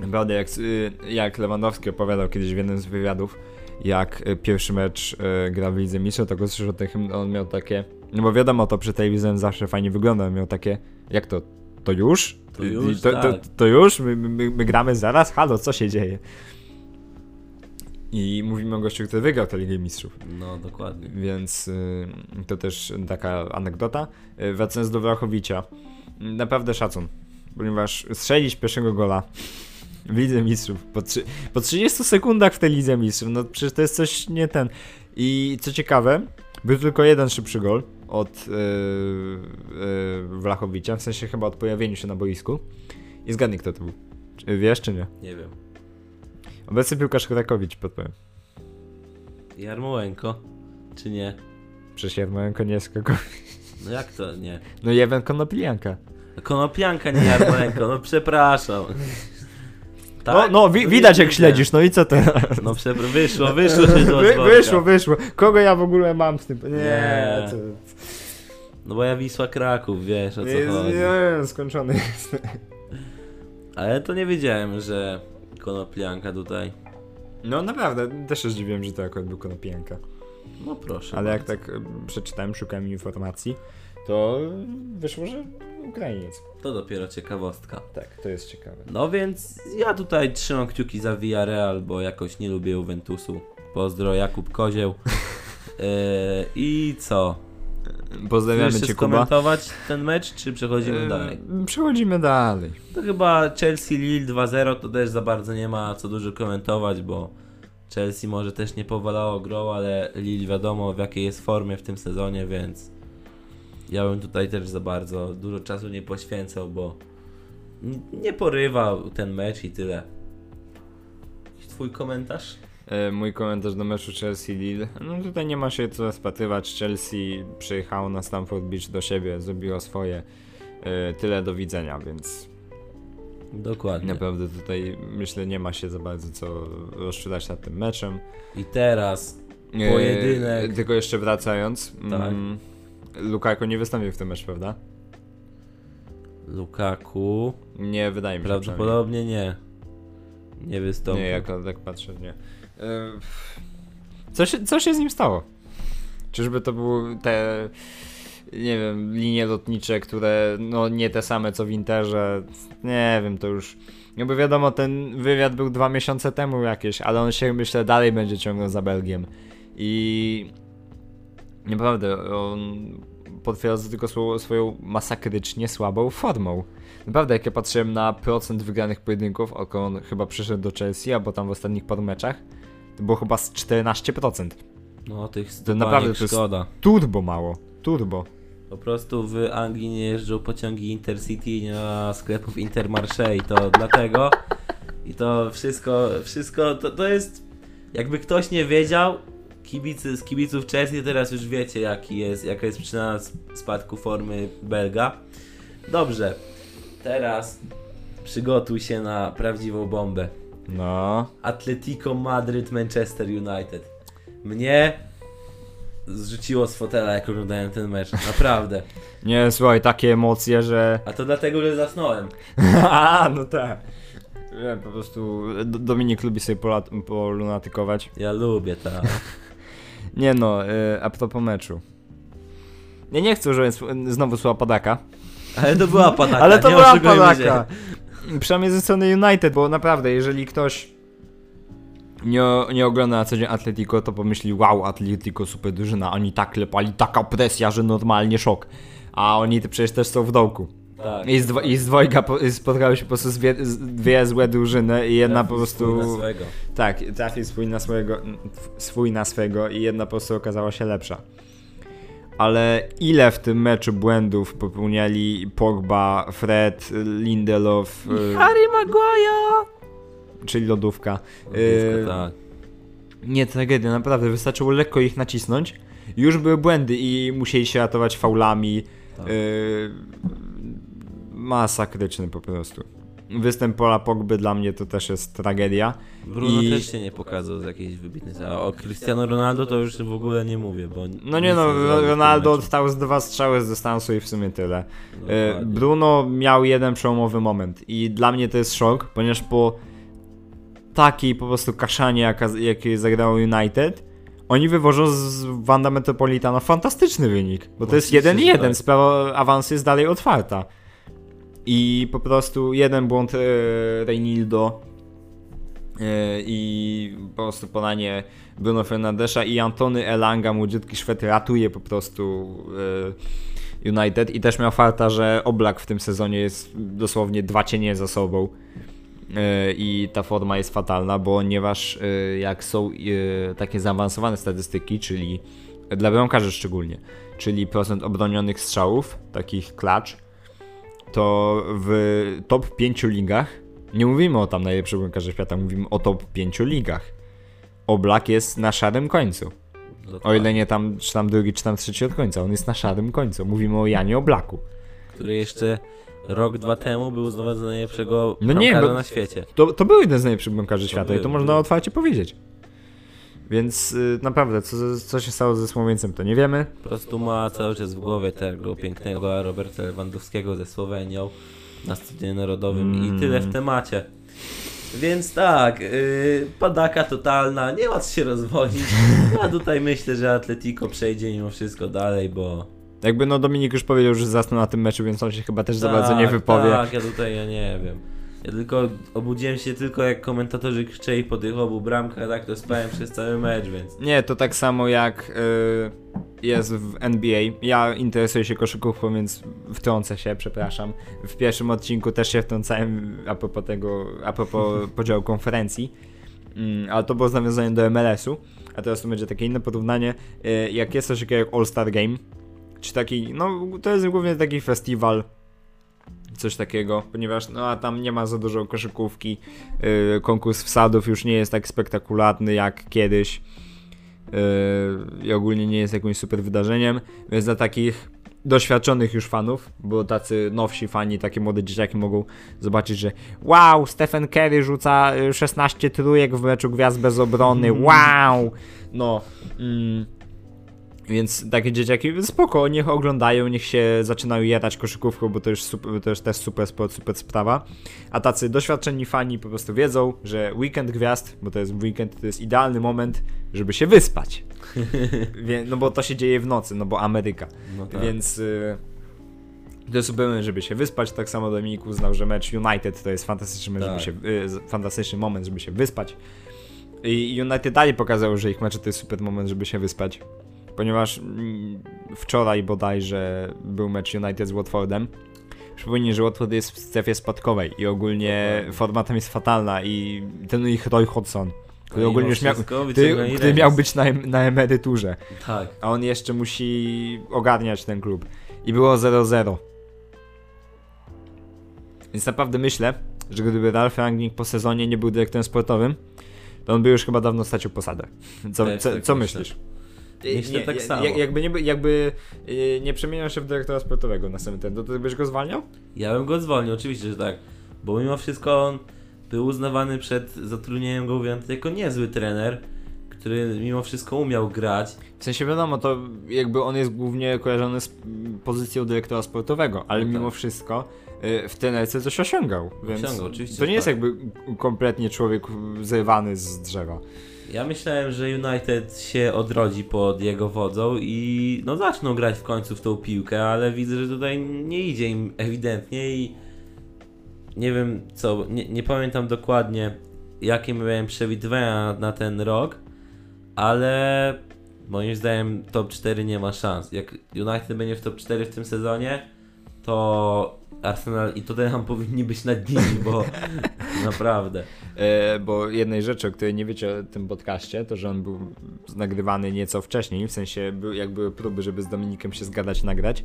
Naprawdę, jak, y, jak Lewandowski opowiadał kiedyś w jednym z wywiadów, jak y, pierwszy mecz y, gra w Lidze Mistrzów, to słyszał tym, on miał takie, no bo wiadomo, to przy telewizji zawsze fajnie wygląda, on miał takie, jak to, to już? To już, to, to, tak. to już? My, my, my gramy zaraz? Halo, co się dzieje? I mówimy o gościu, który wygrał tę Ligę Mistrzów. No dokładnie. Więc y, to też taka anegdota. Y, wracając do Wrachowicza. Naprawdę szacun, ponieważ strzelić pierwszego gola w Lidze Mistrzów po, trzy, po 30 sekundach w tej Lidze Mistrzów, no przecież to jest coś nie ten. I co ciekawe, był tylko jeden szybszy gol od yy, yy, Wlachowicza, w sensie chyba od pojawienia się na boisku. I zgadnij kto to był. Czy Wiesz czy nie? Nie wiem. Obecny piłkarz Krakowicz, podpowiem. Jarmołenko? Czy nie? Przecież Jarmolenko nie jest Krakowicz. No jak to nie? No Jewen Konoplianka. Konopianka, nie Jarmołenko, no przepraszam. No, Tak? no wi- To widać jak śledzisz, no i co teraz? No przepra- wyszło, wyszło się Wy, wyszło, wyszło. Kogo ja w ogóle mam z tym? Nie, Nie. to... No bo ja Wisła Kraków, wiesz o co Nie, chodzi. nie, skończony jest. Ale to nie wiedziałem, że Konoplianka tutaj. No naprawdę, też się zdziwiłem, że to akurat był Konopianka. No proszę. Ale jak bardzo. tak e, przeczytałem, szukałem informacji, to wyszło, że Ukrainiec. To dopiero ciekawostka. Tak, to jest ciekawe. No więc ja tutaj trzymam kciuki za Villarreal, bo jakoś nie lubię Juventusu. Pozdro Jakub Kozieł. Yy, I co? Pozdrawiamy Chcesz cię, skomentować ten mecz, czy przechodzimy E, dalej? Przechodzimy dalej. To chyba Chelsea Lille 2-0 to też za bardzo nie ma co dużo komentować, bo Chelsea może też nie powalało grą, ale Lille wiadomo w jakiej jest formie w tym sezonie, więc ja bym tutaj też za bardzo dużo czasu nie poświęcał, bo nie porywał ten mecz i tyle. Twój komentarz? E, Mój komentarz do meczu Chelsea-Lille. No tutaj nie ma się co rozpatrywać. Chelsea przyjechało na Stamford Beach do siebie, zrobiło swoje. E, Tyle do widzenia, więc Dokładnie. naprawdę tutaj myślę nie ma się za bardzo co rozczulać nad tym meczem. I teraz E, Pojedynek. Tylko jeszcze wracając. Tak. Mm, Lukaku nie wystąpił w tym mecz, prawda? Lukaku Nie wydaje mi się. prawdopodobnie nie. Nie wystąpił. Nie, jak tak patrzę, nie. E, Co się, co się z nim stało? Czyżby to były te, nie wiem, linie lotnicze, które, no nie te same co w Interze, nie wiem, to już, jakby wiadomo, ten wywiad był dwa miesiące temu jakieś, ale on się, myślę, dalej będzie ciągnął za Belgiem i naprawdę, on potwierdza tylko swo- swoją masakrycznie słabą formą. Naprawdę, jak ja patrzyłem na procent wygranych pojedynków, on chyba przyszedł do Chelsea, albo tam w ostatnich paru meczach, to było chyba z 14%. No tych To naprawdę to jest- szkoda. Turbo mało. Turbo. Po prostu w Anglii nie jeżdżą pociągi Intercity nie ma sklepów Intermarché i to dlatego. I to wszystko, wszystko to, to jest. Jakby ktoś nie wiedział, kibicy z kibiców Chelsea teraz już wiecie jaki jest, jaka jest przyczyna spadku formy Belga. Dobrze, teraz przygotuj się na prawdziwą bombę. No. Atletico Madryt, Manchester United. Mnie zrzuciło z fotela, jak oglądałem ten mecz. Naprawdę. Nie, słuchaj, takie emocje, że... A to dlatego, że zasnąłem. A, no tak. Nie, po prostu Dominik lubi sobie polunatykować. Ja lubię, tak. Nie no, y, a propos meczu. Nie, nie chcę używać znowu słowa padaka. Ale to była padaka, Ale to nie była padaka. się. Przynajmniej ze strony United, bo naprawdę, jeżeli ktoś nie, nie ogląda na co dzień Atletico, to pomyśli, wow, Atletico super drużyna, oni tak lepali, taka presja, że normalnie szok. A oni przecież też są w dołku. Tak. I z, dwo, i z dwojga po, spotkały się po prostu dwie, dwie złe drużyny i jedna po Trafił swój prostu... na swego. Tak, trafił swój na swojego, swój na swego i jedna po prostu okazała się lepsza. Ale ile w tym meczu błędów popełniali Pogba, Fred, Lindelof, y, Harry Maguire! czyli lodówka. Lodówka, Y, tak. Nie, tragedia, naprawdę, wystarczyło lekko ich nacisnąć. Już były błędy i musieli się ratować faulami. Tak. Y, masakryczny po prostu. Występ Pola Pogby dla mnie to też jest tragedia. Bruno I- też się nie pokazał z jakiejś wybitnej A o Cristiano Ronaldo to już w ogóle nie mówię, bo... No nie no, Ronaldo odstał z dwa strzały z dystansu i w sumie tyle. Dokładnie. Bruno miał jeden przełomowy moment i dla mnie to jest szok, ponieważ po takiej po prostu kaszanie, jaka, jakie zagrało United, oni wywożą z Wanda Metropolitano fantastyczny wynik, bo to jest Oczywiście, że 1-1, tak. sprawa awansu jest dalej otwarta. I po prostu jeden błąd e, Reinildo e, i po prostu podanie Bruno Fernandesza i Antony Elanga, młodziutki Szwed, ratuje po prostu e, United. I też miał farta, że Oblak w tym sezonie jest dosłownie dwa cienie za sobą. I ta forma jest fatalna, ponieważ jak są takie zaawansowane statystyki, czyli dla bramkarzy szczególnie, czyli procent obronionych strzałów, takich klacz, to w top 5 ligach, nie mówimy o tam najlepszych bramkarzach świata, mówimy o top 5 ligach. Oblak jest na szarym końcu. O ile nie tam, czy tam drugi, czy tam trzeci od końca. On jest na szarym końcu. Mówimy o Janie Oblaku. Który jeszcze rok, dwa temu był uznawany za najlepszego No nie, na świecie. To, to był jeden z najlepszych bramkarzy świata i to można otwarcie powiedzieć. Więc y, naprawdę, co, co się stało ze Słowieńcem, to nie wiemy. Po prostu ma cały czas w głowie tego pięknego Roberta Lewandowskiego ze Słowenią na Stadionie Narodowym Mm. i tyle w temacie. Więc tak, yy, padaka totalna, nie ma co się rozwodzić. Ja tutaj myślę, że Atletico przejdzie mimo wszystko dalej, bo... Jakby no Dominik już powiedział, że zasnął na tym meczu, więc on się chyba też za bardzo nie Tak, wypowie. Tak, ja tutaj ja nie wiem. Ja tylko obudziłem się tylko jak komentatorzy krzyczeli po tych obu bramkach, tak to spałem przez cały mecz, więc... Nie, to tak samo jak y, jest w NBA. Ja interesuję się koszykówką, więc wtrącę się, przepraszam. W pierwszym odcinku też się wtrącałem a propos tego, a propos podziału konferencji. Mm, ale to było z nawiązaniem do MLS-u. A teraz tu będzie takie inne porównanie. Y, jak jest coś takiego jak All-Star Game, czy taki, no to jest głównie taki festiwal, coś takiego, ponieważ no a tam nie ma za dużo koszykówki, yy, konkurs wsadów już nie jest tak spektakularny jak kiedyś yy, i ogólnie nie jest jakimś super wydarzeniem, więc dla takich doświadczonych już fanów, bo tacy nowsi fani, takie młode dzieciaki mogą zobaczyć, że wow, Stephen Curry rzuca y, 16 trójek w meczu gwiazd bez obrony, wow! No, mm, więc takie dzieciaki spoko, niech oglądają, niech się zaczynają jadać koszykówką, bo to już, super, to już też super sport, super sprawa. A tacy doświadczeni fani po prostu wiedzą, że weekend gwiazd, bo to jest weekend, to jest idealny moment, żeby się wyspać. Wie, no bo to się dzieje w nocy, no bo Ameryka. No tak. Więc y, to jest super moment, żeby się wyspać. Tak samo Dominik uznał, że mecz United to jest fantastyczny, Tak. się, y, fantastyczny moment, żeby się wyspać. I United dalej pokazał, że ich mecze to jest super moment, żeby się wyspać. Ponieważ mm, wczoraj bodajże był mecz United z Watfordem. Przypomnij, że Watford jest w strefie spadkowej i ogólnie forma tam jest fatalna i ten ich Roy Hodgson, który No ogólnie już miał, który, który miał być na, na emeryturze Tak. a on jeszcze musi ogarniać ten klub. I było 0-0. Więc naprawdę myślę, że gdyby Ralf Rangnick po sezonie nie był dyrektorem sportowym, to on by już chyba dawno stracił posadę. Co, co, tak co myślisz? Myślę tak ja- samo. jak- Jakby, nie, by- jakby yy, nie przemieniał się w dyrektora sportowego na samym ten, to ty byś go zwalniał? Ja bym go zwolnił, oczywiście, że tak. Bo mimo wszystko on był uznawany przed zatrudnieniem go Juventus jako niezły trener, który mimo wszystko umiał grać. W sensie wiadomo, to jakby on jest głównie kojarzony z pozycją dyrektora sportowego, ale No tak. mimo wszystko y, w Tenerce coś osiągał. Więc Osiągał, oczywiście, To nie jest tak. jakby kompletnie człowiek zerwany z drzewa. Ja myślałem, że United się odrodzi pod jego wodzą i no zaczną grać w końcu w tą piłkę, ale widzę, że tutaj nie idzie im ewidentnie i nie wiem co, nie, nie pamiętam dokładnie jakie miałem przewidywania na ten rok, ale moim zdaniem top 4 nie ma szans. Jak United będzie w top 4 w tym sezonie, to Arsenal i Tottenham powinni być nad nimi, bo naprawdę. E, bo jednej rzeczy, o której nie wiecie o tym podcaście, to że on był nagrywany nieco wcześniej, w sensie był, jak były próby, żeby z Dominikiem się zgadać, nagrać,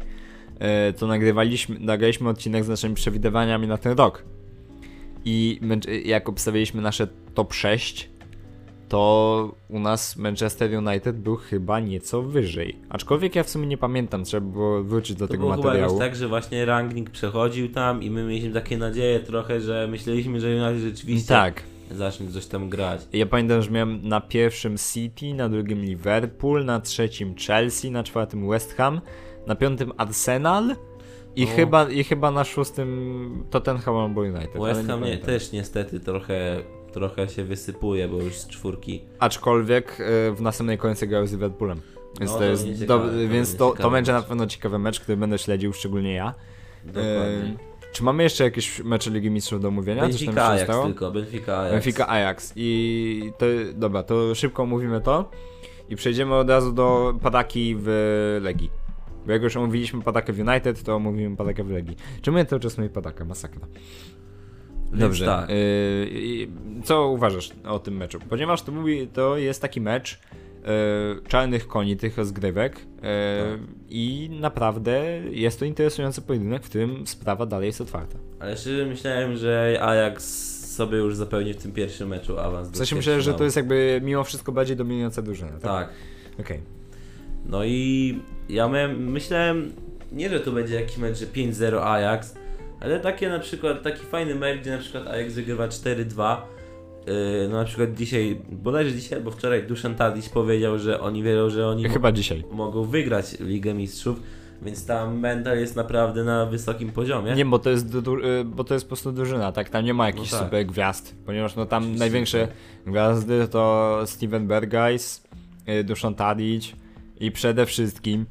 e, to nagrywaliśmy, nagraliśmy odcinek z naszymi przewidywaniami na ten rok. I męcz- jak obstawiliśmy nasze top 6, to u nas Manchester United był chyba nieco wyżej. Aczkolwiek ja w sumie nie pamiętam, trzeba było wrócić do To tego było chyba materiału. jakoś tak, że właśnie ranking przechodził tam i my mieliśmy takie nadzieje trochę, że myśleliśmy, że United rzeczywiście Tak. zacznie coś tam grać. Ja pamiętam, że miałem na pierwszym City, na drugim Liverpool, na trzecim Chelsea, na czwartym West Ham, na piątym Arsenal i, chyba, i chyba na szóstym Tottenham albo United. West Ham nie, też niestety trochę, trochę się wysypuje, bo już z czwórki. Aczkolwiek e, w następnej kolejce grał z Liverpoolem. Więc No, to to jest będzie do, ciekawe, to więc to, to będzie na pewno ciekawy mecz, który będę śledził, szczególnie ja. Dokładnie. E, czy mamy jeszcze jakieś mecze Ligi Mistrzów do omówienia? Coś tam Benfica Ajax tylko, Benfica Ajax. Benfica Ajax. I to, dobra, to szybko omówimy to i przejdziemy od razu do Padaki w Legii. Bo jak już omówiliśmy Padakę w United, to omówimy Padakę w Legii. Czemu ja cały czas mówię Padaka? Masakra. Dobrze. tak. y, y, co uważasz o tym meczu? Ponieważ to, mówi, to jest taki mecz y, czarnych koni, tych rozgrywek y, i naprawdę jest to interesujący pojedynek, w którym sprawa dalej jest otwarta. Ale szczerze myślałem, że Ajax sobie już zapełni w tym pierwszym meczu awans. W sensie myślę, że to jest jakby mimo wszystko bardziej dominująca drużyna. Tak. Tak. Okej. No i ja miałem, myślałem, nie że to będzie jakiś mecz, że 5-0 Ajax, ale takie na przykład, taki fajny mecz, gdzie na przykład Ajax wygrywa 4-2. Yy, no na przykład dzisiaj, bodajże dzisiaj albo wczoraj Duszan Tadić powiedział, że oni wierzą, że oni Chyba dzisiaj. mogą wygrać Ligę Mistrzów, więc tam mental jest naprawdę na wysokim poziomie. Nie, bo to jest, y, bo to jest po prostu drużyna, tak? Tam nie ma jakichś No tak. super gwiazd, ponieważ no tam Oczywiście, największe gwiazdy to Steven Berghuis, y, Duszan Tadić i przede wszystkim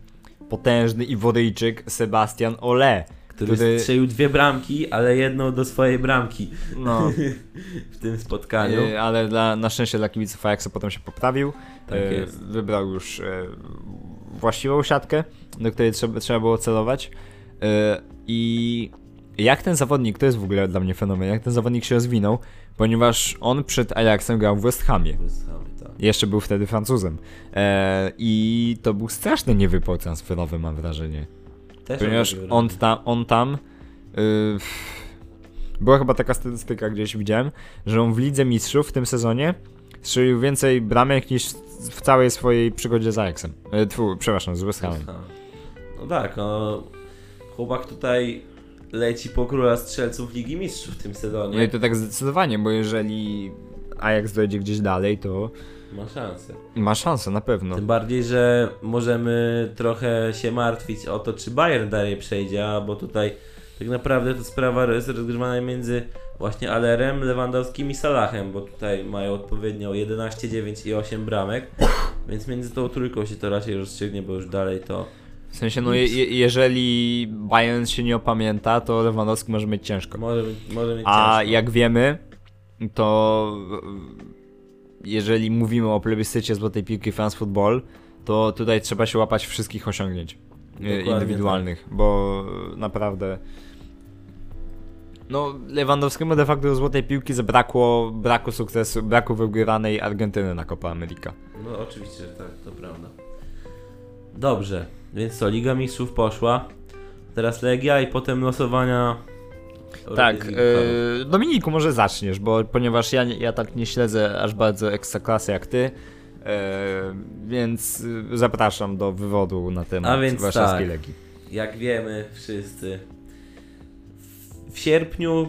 potężny Iworyjczyk Sebastian Ole, który, który- strzelił dwie bramki, ale jedną do swojej bramki no, w tym spotkaniu. y, ale dla, na szczęście dla kibiców Ajaxa potem się poprawił, Tak y, jest. wybrał już y, właściwą siatkę, do której trzeba, trzeba było celować i jak ten zawodnik, to jest w ogóle dla mnie fenomen, jak ten zawodnik się rozwinął, ponieważ on przed Ajaxem grał w West Hamie. West Ham, tak. Jeszcze był wtedy Francuzem. I to był straszny niewypał transferowy, mam wrażenie. Też Ponieważ on tam, on tam. y, była chyba taka statystyka gdzieś widziałem, że on w Lidze Mistrzów w tym sezonie strzelił więcej bramek niż w całej swojej przygodzie z Ajaxem. E, tfu, przepraszam, z West Hamem. No tak, no chłopak tutaj leci po króla strzelców Ligi Mistrzów w tym sezonie. No i to tak zdecydowanie, bo jeżeli Ajax dojdzie gdzieś dalej, to Ma szansę. ma szansę na pewno. Tym bardziej, że możemy trochę się martwić o to, czy Bayern dalej przejdzie, a bo tutaj tak naprawdę to sprawa jest rozgrywana między właśnie Alerem, Lewandowskim i Salahem, bo tutaj mają odpowiednio 11, 9 i 8 bramek, więc między tą trójką się to raczej rozstrzygnie, bo już dalej to W sensie, no je, je, jeżeli Bayern się nie opamięta, to Lewandowski może mieć ciężko. może, może mieć A ciężko. jak wiemy, to jeżeli mówimy o plebiscycie złotej piłki France Football, to tutaj trzeba się łapać wszystkich osiągnięć e, Dokładnie indywidualnych, bo naprawdę no Lewandowskiemu de facto złotej piłki zabrakło braku sukcesu, braku wygranej Argentyny na Copa America. No oczywiście, że tak, to prawda. Dobrze, więc co, Liga Mistrzów poszła, teraz Legia i potem losowania... Tak, e, Dominiku może zaczniesz, bo ponieważ ja, ja tak nie śledzę aż bardzo ekstraklasy jak ty, e, więc zapraszam do wywodu na temat A więc warszawskiej tak. Legii. jak wiemy wszyscy, w, sierpniu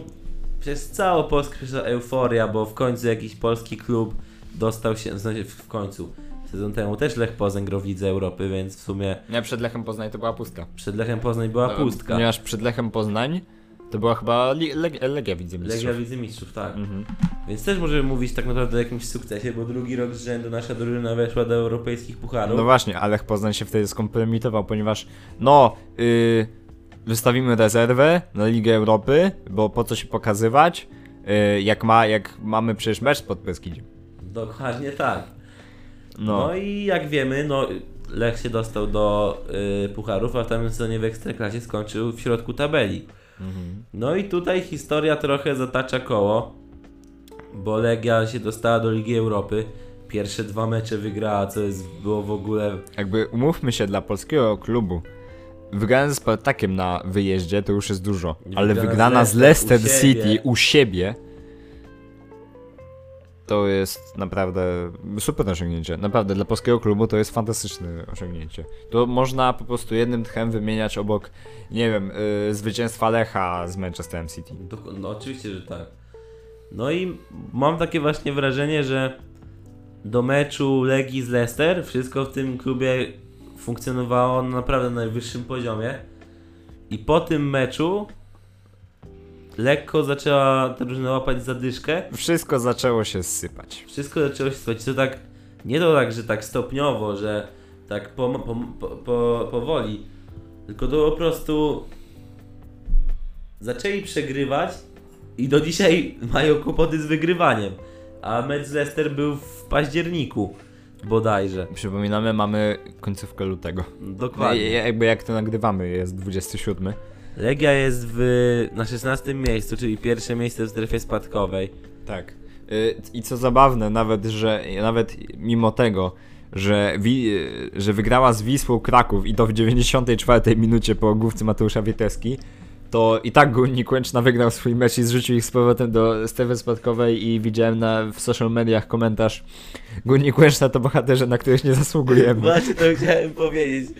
przez całą Polskę przyszła euforia, bo w końcu jakiś polski klub dostał się, w sensie w końcu, sezon temu też Lech Poznań grał w Lidze Europy, więc w sumie Nie, przed Lechem Poznań to była pustka. przed Lechem Poznań była pustka. Ponieważ przed Lechem Poznań to była chyba Leg, Legia widzę Legia Lidzy Mistrzów, tak. Mhm. Więc też możemy mówić tak naprawdę o jakimś sukcesie, bo drugi rok z rzędu nasza drużyna weszła do europejskich pucharów. No właśnie, ale Poznań się wtedy skompromitował, ponieważ no, yy, wystawimy rezerwę na Ligę Europy, bo po co się pokazywać, yy, jak, ma, jak mamy przecież mecz pod Beskidem. Dokładnie tak. No. No. i jak wiemy, no Lech się dostał do y, pucharów, a w tamtym sezonie w Ekstraklasie skończył w środku tabeli. No i tutaj historia trochę zatacza koło, bo Legia się dostała do Ligi Europy. Pierwsze dwa mecze wygrała, co jest, było w ogóle... Jakby umówmy się dla polskiego klubu, wygrana ze Spartakiem na wyjeździe to już jest dużo, ale Wygrana z wygrana z Leicester Leicester u City siebie. u siebie to jest naprawdę super osiągnięcie. Naprawdę dla polskiego klubu to jest fantastyczne osiągnięcie. To można po prostu jednym tchem wymieniać obok, nie wiem, yy, zwycięstwa Lecha z Manchesterem City. No oczywiście, że tak. No i mam takie właśnie wrażenie, że do meczu Legii z Leicester wszystko w tym klubie funkcjonowało na naprawdę najwyższym poziomie. I po tym meczu lekko zaczęła drużyna łapać zadyszkę. Wszystko zaczęło się sypać. Wszystko zaczęło się sypać. To tak, nie to tak, że tak stopniowo, że tak po, po, po, po, powoli, tylko to po prostu zaczęli przegrywać i do dzisiaj mają kłopoty z wygrywaniem. A mecz z Leicester był w październiku bodajże. Przypominamy, mamy końcówkę lutego. Dokładnie. Ja- Jakby jak to nagrywamy, jest 27. Legia jest w, na 16 miejscu, czyli pierwsze miejsce w strefie spadkowej. Tak. Y, I co zabawne, nawet, że nawet mimo tego, że, wi, y, że wygrała z Wisłą Kraków i to w 94 minucie po główce Mateusza Wieteski, to i tak Górnik Łęczna wygrał swój mecz i zrzucił ich z powrotem do strefy spadkowej i widziałem na, w social mediach komentarz Górnik Łęczna to bohaterze, na których nie zasługujemy. Właśnie to chciałem powiedzieć.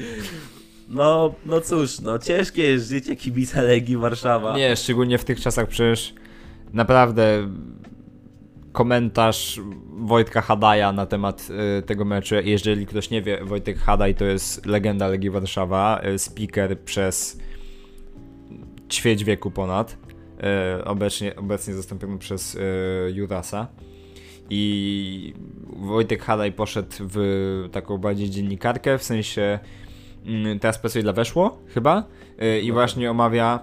No, no cóż, no ciężkie jest życie kibica Legii Warszawa. Nie, szczególnie w tych czasach przecież naprawdę komentarz Wojtka Hadaja na temat y, tego meczu. Jeżeli ktoś nie wie, Wojtek Hadaj to jest legenda Legii Warszawa, y, speaker przez ćwierć wieku ponad, y, obecnie, obecnie zastąpiony przez y, Jurasa. I Wojtek Hadaj poszedł w taką bardziej dziennikarkę, w sensie teraz pracuje dla Weszło chyba y, i właśnie omawia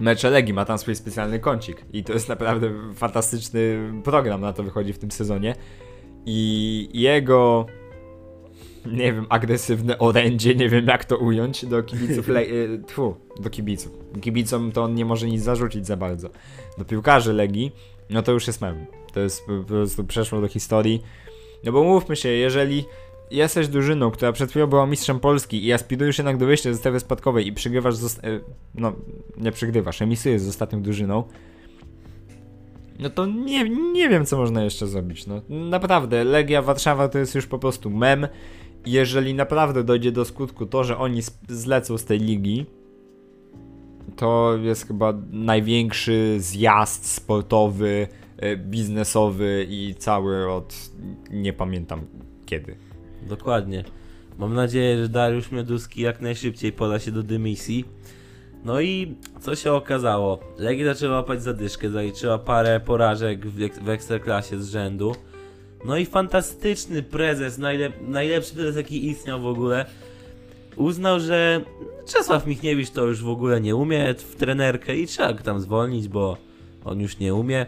mecze Legii, ma tam swój specjalny kącik i to jest naprawdę fantastyczny program na to wychodzi w tym sezonie i jego nie wiem, agresywne orędzie, nie wiem jak to ująć, do kibiców, Le- y, tfu, do kibiców. Kibicom to on nie może nic zarzucić za bardzo. Do piłkarzy Legii, no to już jest mem. To jest po prostu przeszło do historii. No bo mówmy się, jeżeli jesteś drużyną, która przed chwilą była mistrzem Polski i aspirujesz jednak do wyjścia ze strefy spadkowej i przegrywasz, z, e, no nie przegrywasz, emisujesz z ostatnią drużyną, no to nie, nie wiem, co można jeszcze zrobić. No, naprawdę, Legia Warszawa to jest już po prostu mem. Jeżeli naprawdę dojdzie do skutku to, że oni zlecą z tej ligi, to jest chyba największy zjazd sportowy, e, biznesowy i cały od nie pamiętam kiedy. Dokładnie. Mam nadzieję, że Dariusz Mioduski jak najszybciej poda się do dymisji. No i co się okazało? Legia zaczęła łapać zadyszkę, zaliczyła parę porażek w, w Ekstraklasie z rzędu. No i fantastyczny prezes, najlep najlepszy prezes jaki istniał w ogóle, uznał, że Czesław Michniewicz to już w ogóle nie umie w trenerkę i trzeba go tam zwolnić, bo on już nie umie.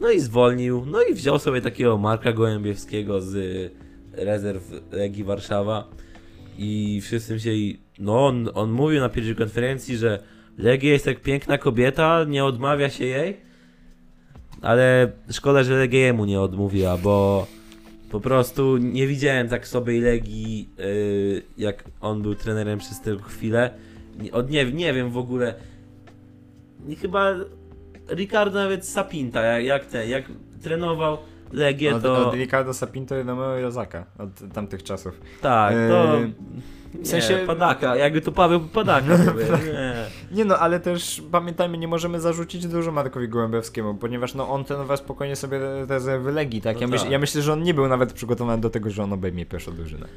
No i zwolnił, no i wziął sobie takiego Marka Gołębiewskiego z rezerw Legii Warszawa i wszyscy myśleli, no on, on mówił na pierwszej konferencji, że Legia jest jak piękna kobieta, nie odmawia się jej, ale szkoda, że Legia jemu nie odmówiła, bo po prostu nie widziałem tak sobie Legii, yy, jak on był trenerem przez tę chwilę. Nie, od, nie, nie wiem w ogóle, chyba Ricardo nawet Sapinta, jak, jak ten, jak trenował Legię, Od, to... od Ricardo Sapinto i Romeo Jozaka od tamtych czasów. Tak, to. Eee, W sensie. padaka, jakby to Paweł Padaka. Nie. Nie no, ale też pamiętajmy, nie możemy zarzucić dużo Markowi Gołębiowskiemu, ponieważ no on trenował spokojnie sobie rezerwy Legii, tak? No ja, myśl, tak. ja myślę, że on nie był nawet przygotowany do tego, że on obejmie pierwszą drużynę.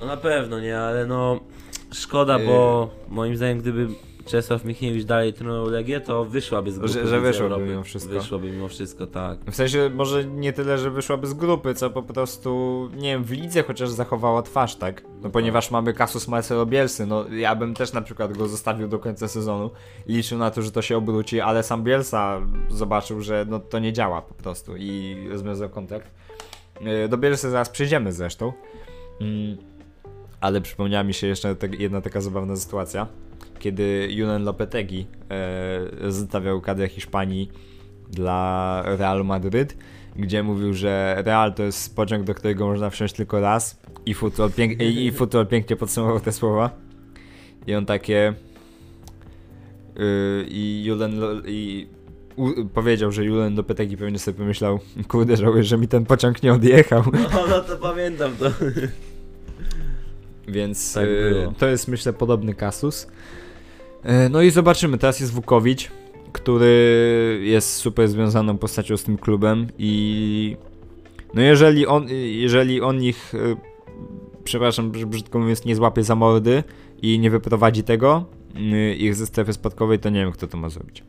No na pewno nie, ale no szkoda, bo moim zdaniem gdyby Czesław Michniewicz dalej trenował Legię, to wyszłaby z grupy. Że- że wyszłaby Europy. mimo wszystko. Wyszłaby mimo wszystko, tak. W sensie może nie tyle, że wyszłaby z grupy, co po prostu, nie wiem, w lidze chociaż zachowała twarz, tak? No ponieważ mamy kasus Marcelo Bielsy, no ja bym też na przykład go zostawił do końca sezonu liczył na to, że to się obróci, ale sam Bielsa zobaczył, że no to nie działa po prostu i rozwiązał kontrakt. Yy, Do Bielsy zaraz przejdziemy zresztą. Mm, Ale przypomniała mi się jeszcze tak- jedna taka zabawna sytuacja, kiedy Julen Lopetegi e, zostawiał kadrę Hiszpanii dla Realu Madryt, gdzie mówił, że Real to jest pociąg, do którego można wsiąść tylko raz i futbol, pięk- i, i futbol pięknie podsumował te słowa. I on takie... Yy, I Julen... Lo- I u, powiedział, że Julen Lopetegi pewnie sobie pomyślał kurde, żałuję, że mi ten pociąg nie odjechał. No, no to pamiętam to. Więc Tak było. to jest myślę podobny kasus. E, no i zobaczymy, teraz jest Wukowicz, który jest super związaną postacią z tym klubem i no jeżeli on, jeżeli on ich, e, przepraszam, brzydko mówiąc, nie złapie za mordy i nie wyprowadzi tego, y, ich ze strefy spadkowej, to nie wiem kto to ma zrobić.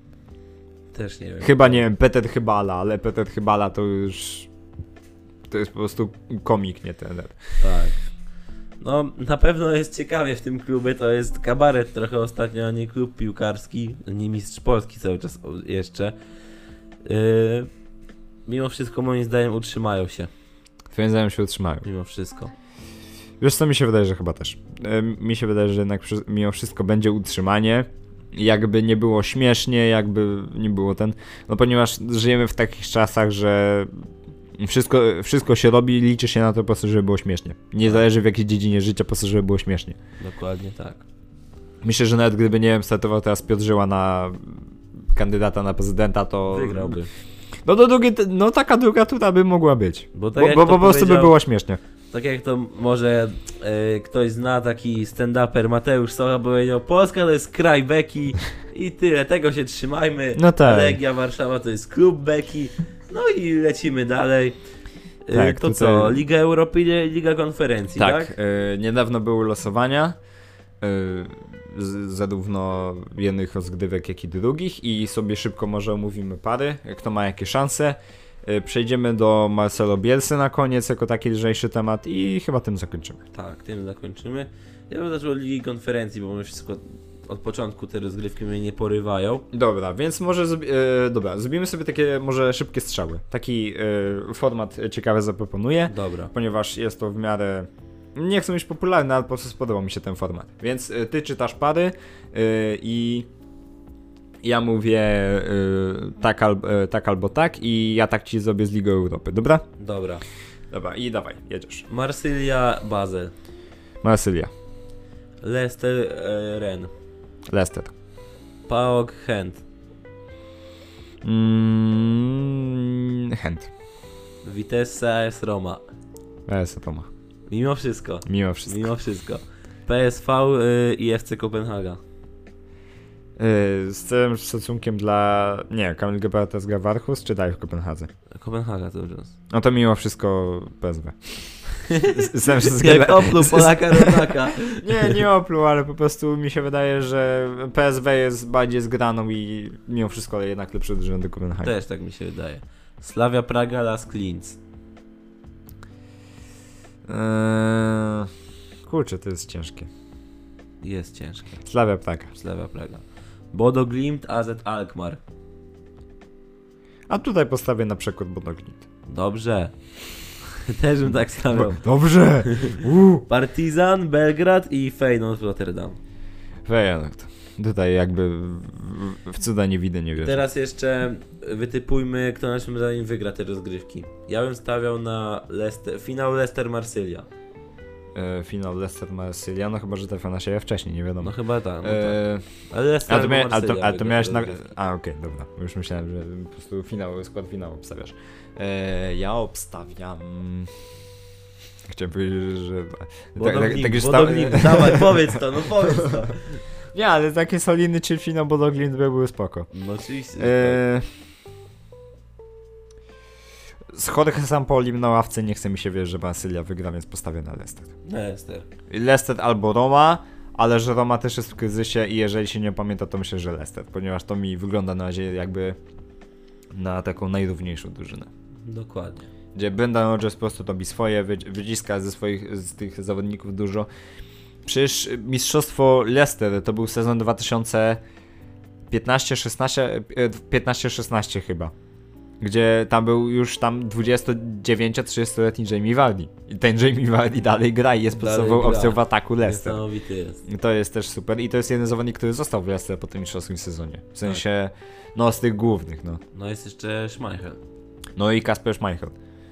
Też nie wiem. Chyba nie wiem, Peter Chybala, ale Peter Chybala to już to jest po prostu komik, nie trener. Tak. No, na pewno jest ciekawie w tym klubie, to jest kabaret trochę ostatnio, a nie klub piłkarski, nie mistrz Polski cały czas jeszcze. Yy, mimo wszystko moim zdaniem utrzymają się, Twoim zdaniem się utrzymają. mimo wszystko. Wiesz co, mi się wydaje, że chyba też. Mi się wydaje, że jednak mimo wszystko będzie utrzymanie. Jakby nie było śmiesznie, jakby nie było ten. No ponieważ żyjemy w takich czasach, że wszystko, wszystko się robi, liczy się na to po prostu, żeby było śmiesznie. Nie zależy w jakiej dziedzinie życia, po prostu, żeby było śmiesznie. Dokładnie tak. Myślę, że nawet gdyby, nie wiem, startował teraz Piotr Żyła na kandydata na prezydenta, to... Wygrałby. No do drugiej, no taka druga tura by mogła być. Bo tak Bo, bo po prostu by było śmiesznie. Tak jak to może e, ktoś zna, taki stand-uper Mateusz Socha powiedział, Polska to jest kraj beki i tyle, tego się trzymajmy. No tak. Legia Warszawa to jest klub beki, no i lecimy dalej. E, Tak, to tutaj- co, Liga Europy, Liga Konferencji, tak? Tak, e, niedawno były losowania e, z, zarówno jednych rozgrywek, jak i drugich i sobie szybko może omówimy pary, kto ma jakie szanse. E, przejdziemy do Marcelo Bielsy na koniec, jako taki lżejszy temat i chyba tym zakończymy. Tak, tym zakończymy. Ja bym zaczął od Ligi Konferencji, bo my wszystko od początku te rozgrywki mnie nie porywają. Dobra, więc może zrobi- e, dobra, zrobimy sobie takie może szybkie strzały. Taki e, format ciekawy zaproponuję. Dobra. ponieważ jest to w miarę. Nie chcę być popularny, ale po prostu spodobał mi się ten format. Więc y, ty czytasz pary y, i ja mówię y, tak, al, y, tak albo tak i ja tak ci zrobię z Ligą Europy, dobra? Dobra. Dobra, i dawaj, jedziesz. Marsylia, Basel. Marsylia, Leicester, e, Ren. Leicester. PAOK, Chęt. Mm, Chęt. Vitesse, AS Roma. Leicester to ma. Mimo wszystko. Mimo wszystko. Mimo wszystko. PSV y, i FC Kopenhaga. Y, z całym szacunkiem dla... Nie, Kamil Gebhardt gra w Aarhus, czy dalej w Kopenhadze? Kopenhaga to już. No to mimo wszystko PSW. Z- z całym szacunkiem Jak opluł Polaka rodaka. Nie, nie opluł, ale po prostu mi się wydaje, że PSW jest bardziej zgraną i mimo wszystko ale jednak lepszy od rzędu Kopenhagen. Też tak mi się wydaje. Slavia Praga, Las Linz. Eee, kurczę, to jest ciężkie. Jest ciężkie. Slavia Praga. Slavia Praga. Bodo Glimt, AZ Alkmaar. A tutaj postawię na przykład Bodoglint. Dobrze. Też bym tak stawiał. Dobrze! Uuu. Partizan, Belgrad i Feyenoord Rotterdam. Feyenoord. Tutaj jakby w, cuda nie widzę, nie wierzę. Teraz jeszcze wytypujmy, kto naszym zdaniem wygra te rozgrywki. Ja bym stawiał na Leicester, finał Leicester-Marsylia. E, finał Leicester Marsylia, no chyba, że trafia na siebie wcześniej, nie wiadomo. No chyba tak. No tak. E, Ale Leicester a to, mia, a to, a to miałeś na... A okej, dobra. Już myślałem, że po prostu finał, skład finału obstawiasz. E, ja obstawiam... Chciałem powiedzieć, że... Bodo tak, tak Glimt, dawaj, powiedz to, no powiedz to. Nie, ale taki solidny Chilfino, bo do Glindby były spoko. No oczywiście. Eee... Z Jorge Sampolim na ławce nie chce mi się wierzyć, że Brasilia wygra, więc postawię na Leicester. Leicester. Leicester albo Roma, ale że Roma też jest w kryzysie i jeżeli się nie pamięta, to myślę, że Leicester, ponieważ to mi wygląda na razie jakby na taką najrówniejszą drużynę. Dokładnie. Gdzie Brendan Rodgers po prostu robi swoje, wy- wyciska ze swoich, z tych zawodników dużo. Przecież mistrzostwo Leicester to był sezon 2015-16, e, 15-16 chyba. Gdzie tam był już tam 29-30-letni Jamie Vardy. I ten Jamie Vardy dalej gra i jest podstawową opcją w ataku Leicester. Niesamowity jest. I To jest też super. I to jest jeden zawodnik, który został w Leicester po tym mistrzowskim sezonie. W sensie, no z tych głównych, no. No jest jeszcze Schmeichel. No i Kasper Schmeichel.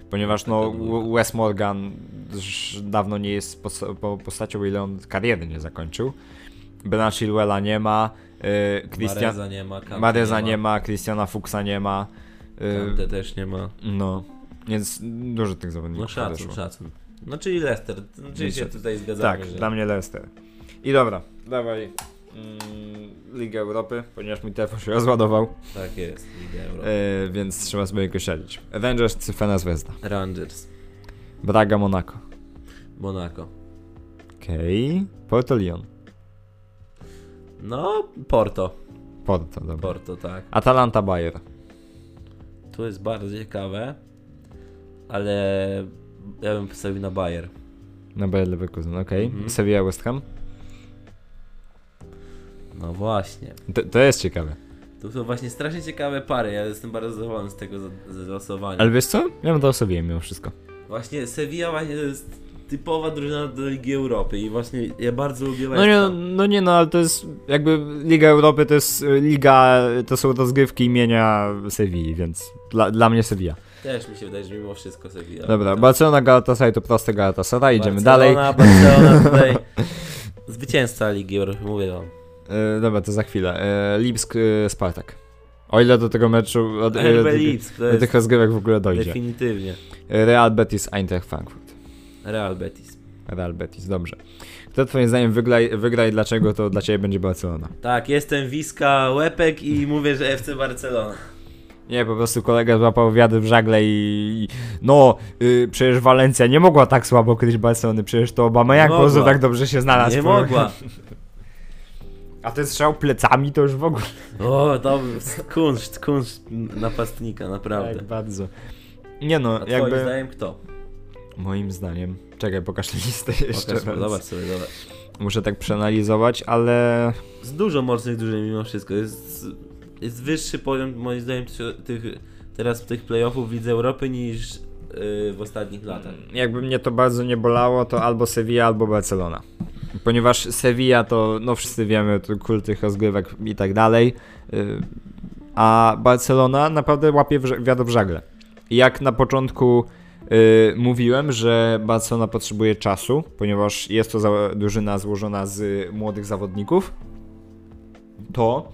Ponieważ no. Wes Morgan dawno nie jest posta- po postacią, ile on kariery nie zakończył. Bena Chilwella nie ma. Yy, Christian... Mareza nie ma, Mareza nie ma, Christiana Fuchsa nie ma. Kante też nie ma. no, więc dużo tych zawodników No szacun, odeszło. szacun. No czyli Leicester. Czyli się tutaj zgadzamy, Tak, że... dla mnie Leicester. I dobra, dawaj mm, Ligę Europy, ponieważ mój telefon się rozładował, Tak jest, Liga Europy. yy, więc trzeba sobie jakoś śledzić. Rangers, Cyfena Zvezda. Rangers. Braga, Monaco. Monaco. Okej. Porto, Lyon. No, Porto. Porto, dobra. Porto, tak. Atalanta, Bayer. Tu jest bardzo ciekawe, ale ja bym postawił na Bayer. Na Bayer Leverkusen, okej. Mhm. Sevilla, West Ham. No właśnie. To, to jest ciekawe. Tu są właśnie strasznie ciekawe pary. Ja jestem bardzo zadowolony z tego za- z losowania. Ale wiesz co? Ja bym to sobie mimo wszystko. Właśnie Sevilla właśnie to jest typowa drużyna do Ligi Europy i właśnie ja bardzo lubię No nie, no nie, no ale to jest jakby Liga Europy to jest y, liga, to są rozgrywki imienia Sewilli, więc dla, dla mnie Sevilla. Też mi się wydaje, że mimo wszystko Sevilla. Dobra, Tak. Barcelona, Galatasaray to proste Galatasaray, idziemy dalej. Barcelona, Barcelona tutaj zwycięzca Ligi Europy, mówię wam. Y, dobra, to za chwilę. Y, Lipsk, y, Spartak. O ile do tego meczu, od, RB do, Lipsk, to do tych rozgrywek w ogóle dojdzie. definitywnie. Real Betis, Eintracht Frankfurt. Real Betis. Real Betis, dobrze. Kto twoim zdaniem wygra, wygra i dlaczego to dla ciebie będzie Barcelona? Tak, jestem Wiska Łepek i mówię, że FC Barcelona. Nie, po prostu kolega złapał wiatr w żagle i... i- No, y, przecież Walencja nie mogła tak słabo kryć Barcelony, przecież to Obama jak po prostu tak dobrze się znalazł. Nie mogła. A ten strzał plecami to już w ogóle. O, to kunszt, kunszt napastnika, naprawdę. Tak, bardzo. Nie no, A twoim jakby... zdaniem kto? Moim zdaniem... Czekaj, pokaż listę jeszcze Pokaż, raz. zobacz sobie, zobacz. Muszę tak przeanalizować, ale... Z dużo mocnych drużyn mimo wszystko. Jest, jest wyższy poziom moim zdaniem tych, teraz tych playoffów w Lidze Europy niż yy, w ostatnich latach. jakby mnie to bardzo nie bolało, to albo Sevilla, albo Barcelona. Ponieważ Sevilla to, no wszyscy wiemy, to kult tych rozgrywek i tak dalej, yy, a Barcelona naprawdę łapie wiatr w żagle. Jak na początku yy, mówiłem, że Barcelona potrzebuje czasu, ponieważ jest to za- drużyna złożona z młodych zawodników, to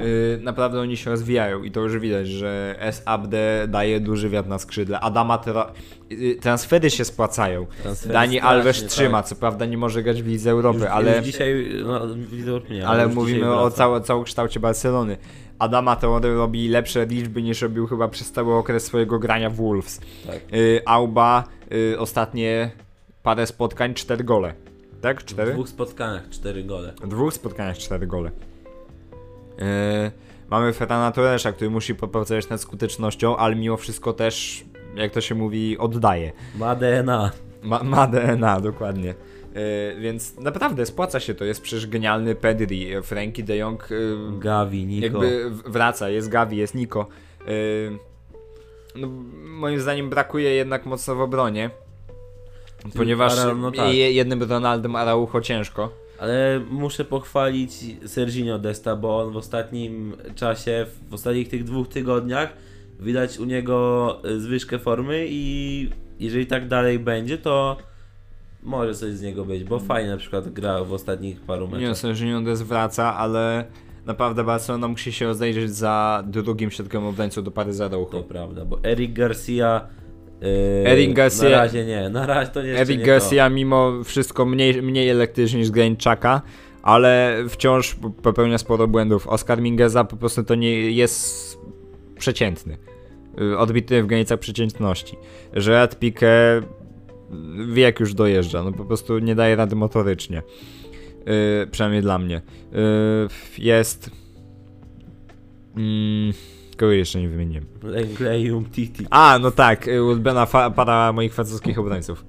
yy, naprawdę oni się rozwijają i to już widać, że SABD daje duży wiatr na skrzydle. Adama tra- yy, transfery się spłacają. Transfery Dani strasznie, Alves tak. trzyma, co prawda nie może grać w Lidze Europy, ale, już dzisiaj, no ale już mówimy dzisiaj o wraca. całe, całokształcie Barcelony. Adama Traore robi lepsze liczby niż robił chyba przez cały okres swojego grania w Wolves. Tak. Auba yy, ostatnie parę spotkań, cztery gole. Tak? W Cztery? dwóch spotkaniach cztery gole. W dwóch spotkaniach cztery gole. Yy, mamy Ferrana Torresza, który musi popracować nad skutecznością, ale mimo wszystko też, jak to się mówi, oddaje. Ma DNA. Ma, ma DNA, dokładnie. Yy, więc naprawdę spłaca się to. Jest przecież genialny Pedri, Frankie de Jong yy, Gavi, Nico. jakby wraca, jest Gavi, jest Nico. Yy, no, moim zdaniem brakuje jednak mocno w obronie. Ponieważ Ara- no tak. je- jednym Ronaldem Araujo ciężko. Ale muszę pochwalić Serginio Desta, bo on w ostatnim czasie, w ostatnich tych dwóch tygodniach widać u niego zwyżkę formy i jeżeli tak dalej będzie, to może coś z niego być, bo fajnie na przykład grał w ostatnich paru Nie, meczach. sądzę, że Nunes wraca, ale naprawdę Barcelona musi się rozejrzeć za drugim środkiem obrońcą do pary za To prawda, bo Eric Garcia. Yy, Eric Garcia- Na razie nie, na razie to nie Eric Garcia mimo wszystko mniej, mniej elektryczny niż Granczaka, ale wciąż popełnia sporo błędów. Oscar Mingeza po prostu to nie jest przeciętny. Y, Odbity w granicach przeciętności. Gerard Piqué wie jak już dojeżdża, no po prostu nie daje rady motorycznie. Yy, przynajmniej dla mnie. Yy, jest... Mm, kogo jeszcze nie wymieniłem? Lengleium Titi. A, no tak, y, ulubiona para moich francuskich obrońców.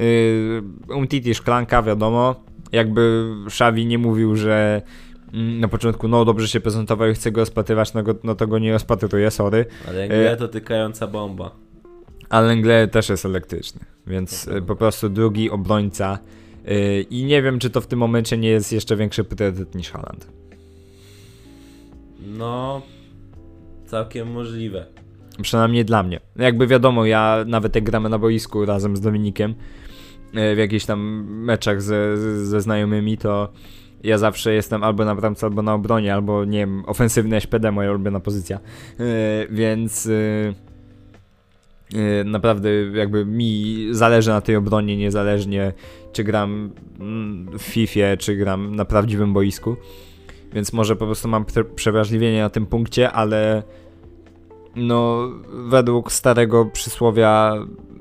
Yy, Umtiti szklanka, wiadomo. Jakby Xavi nie mówił, że mm, na początku, no dobrze się prezentował i chce go rozpatrywać, no, go, no to go nie rozpatruję, sorry. Ale E, Lenglet to tykająca bomba. Ale Lenglet też jest elektryczny, więc y, po prostu drugi obrońca. Y, I nie wiem, czy to w tym momencie nie jest jeszcze większy priorytet niż Haaland. No, całkiem możliwe. Przynajmniej dla mnie. Jakby wiadomo, ja nawet jak gramy na boisku razem z Dominikiem e, w jakichś tam meczach ze, ze znajomymi, to ja zawsze jestem albo na bramce, albo na obronie, albo nie wiem, ofensywny SPD, moja ulubiona pozycja. E, Więc e, e, naprawdę jakby mi zależy na tej obronie, niezależnie czy gram mm, w FIFA, czy gram na prawdziwym boisku. Więc może po prostu mam przewrażliwienie na tym punkcie, ale no, według starego przysłowia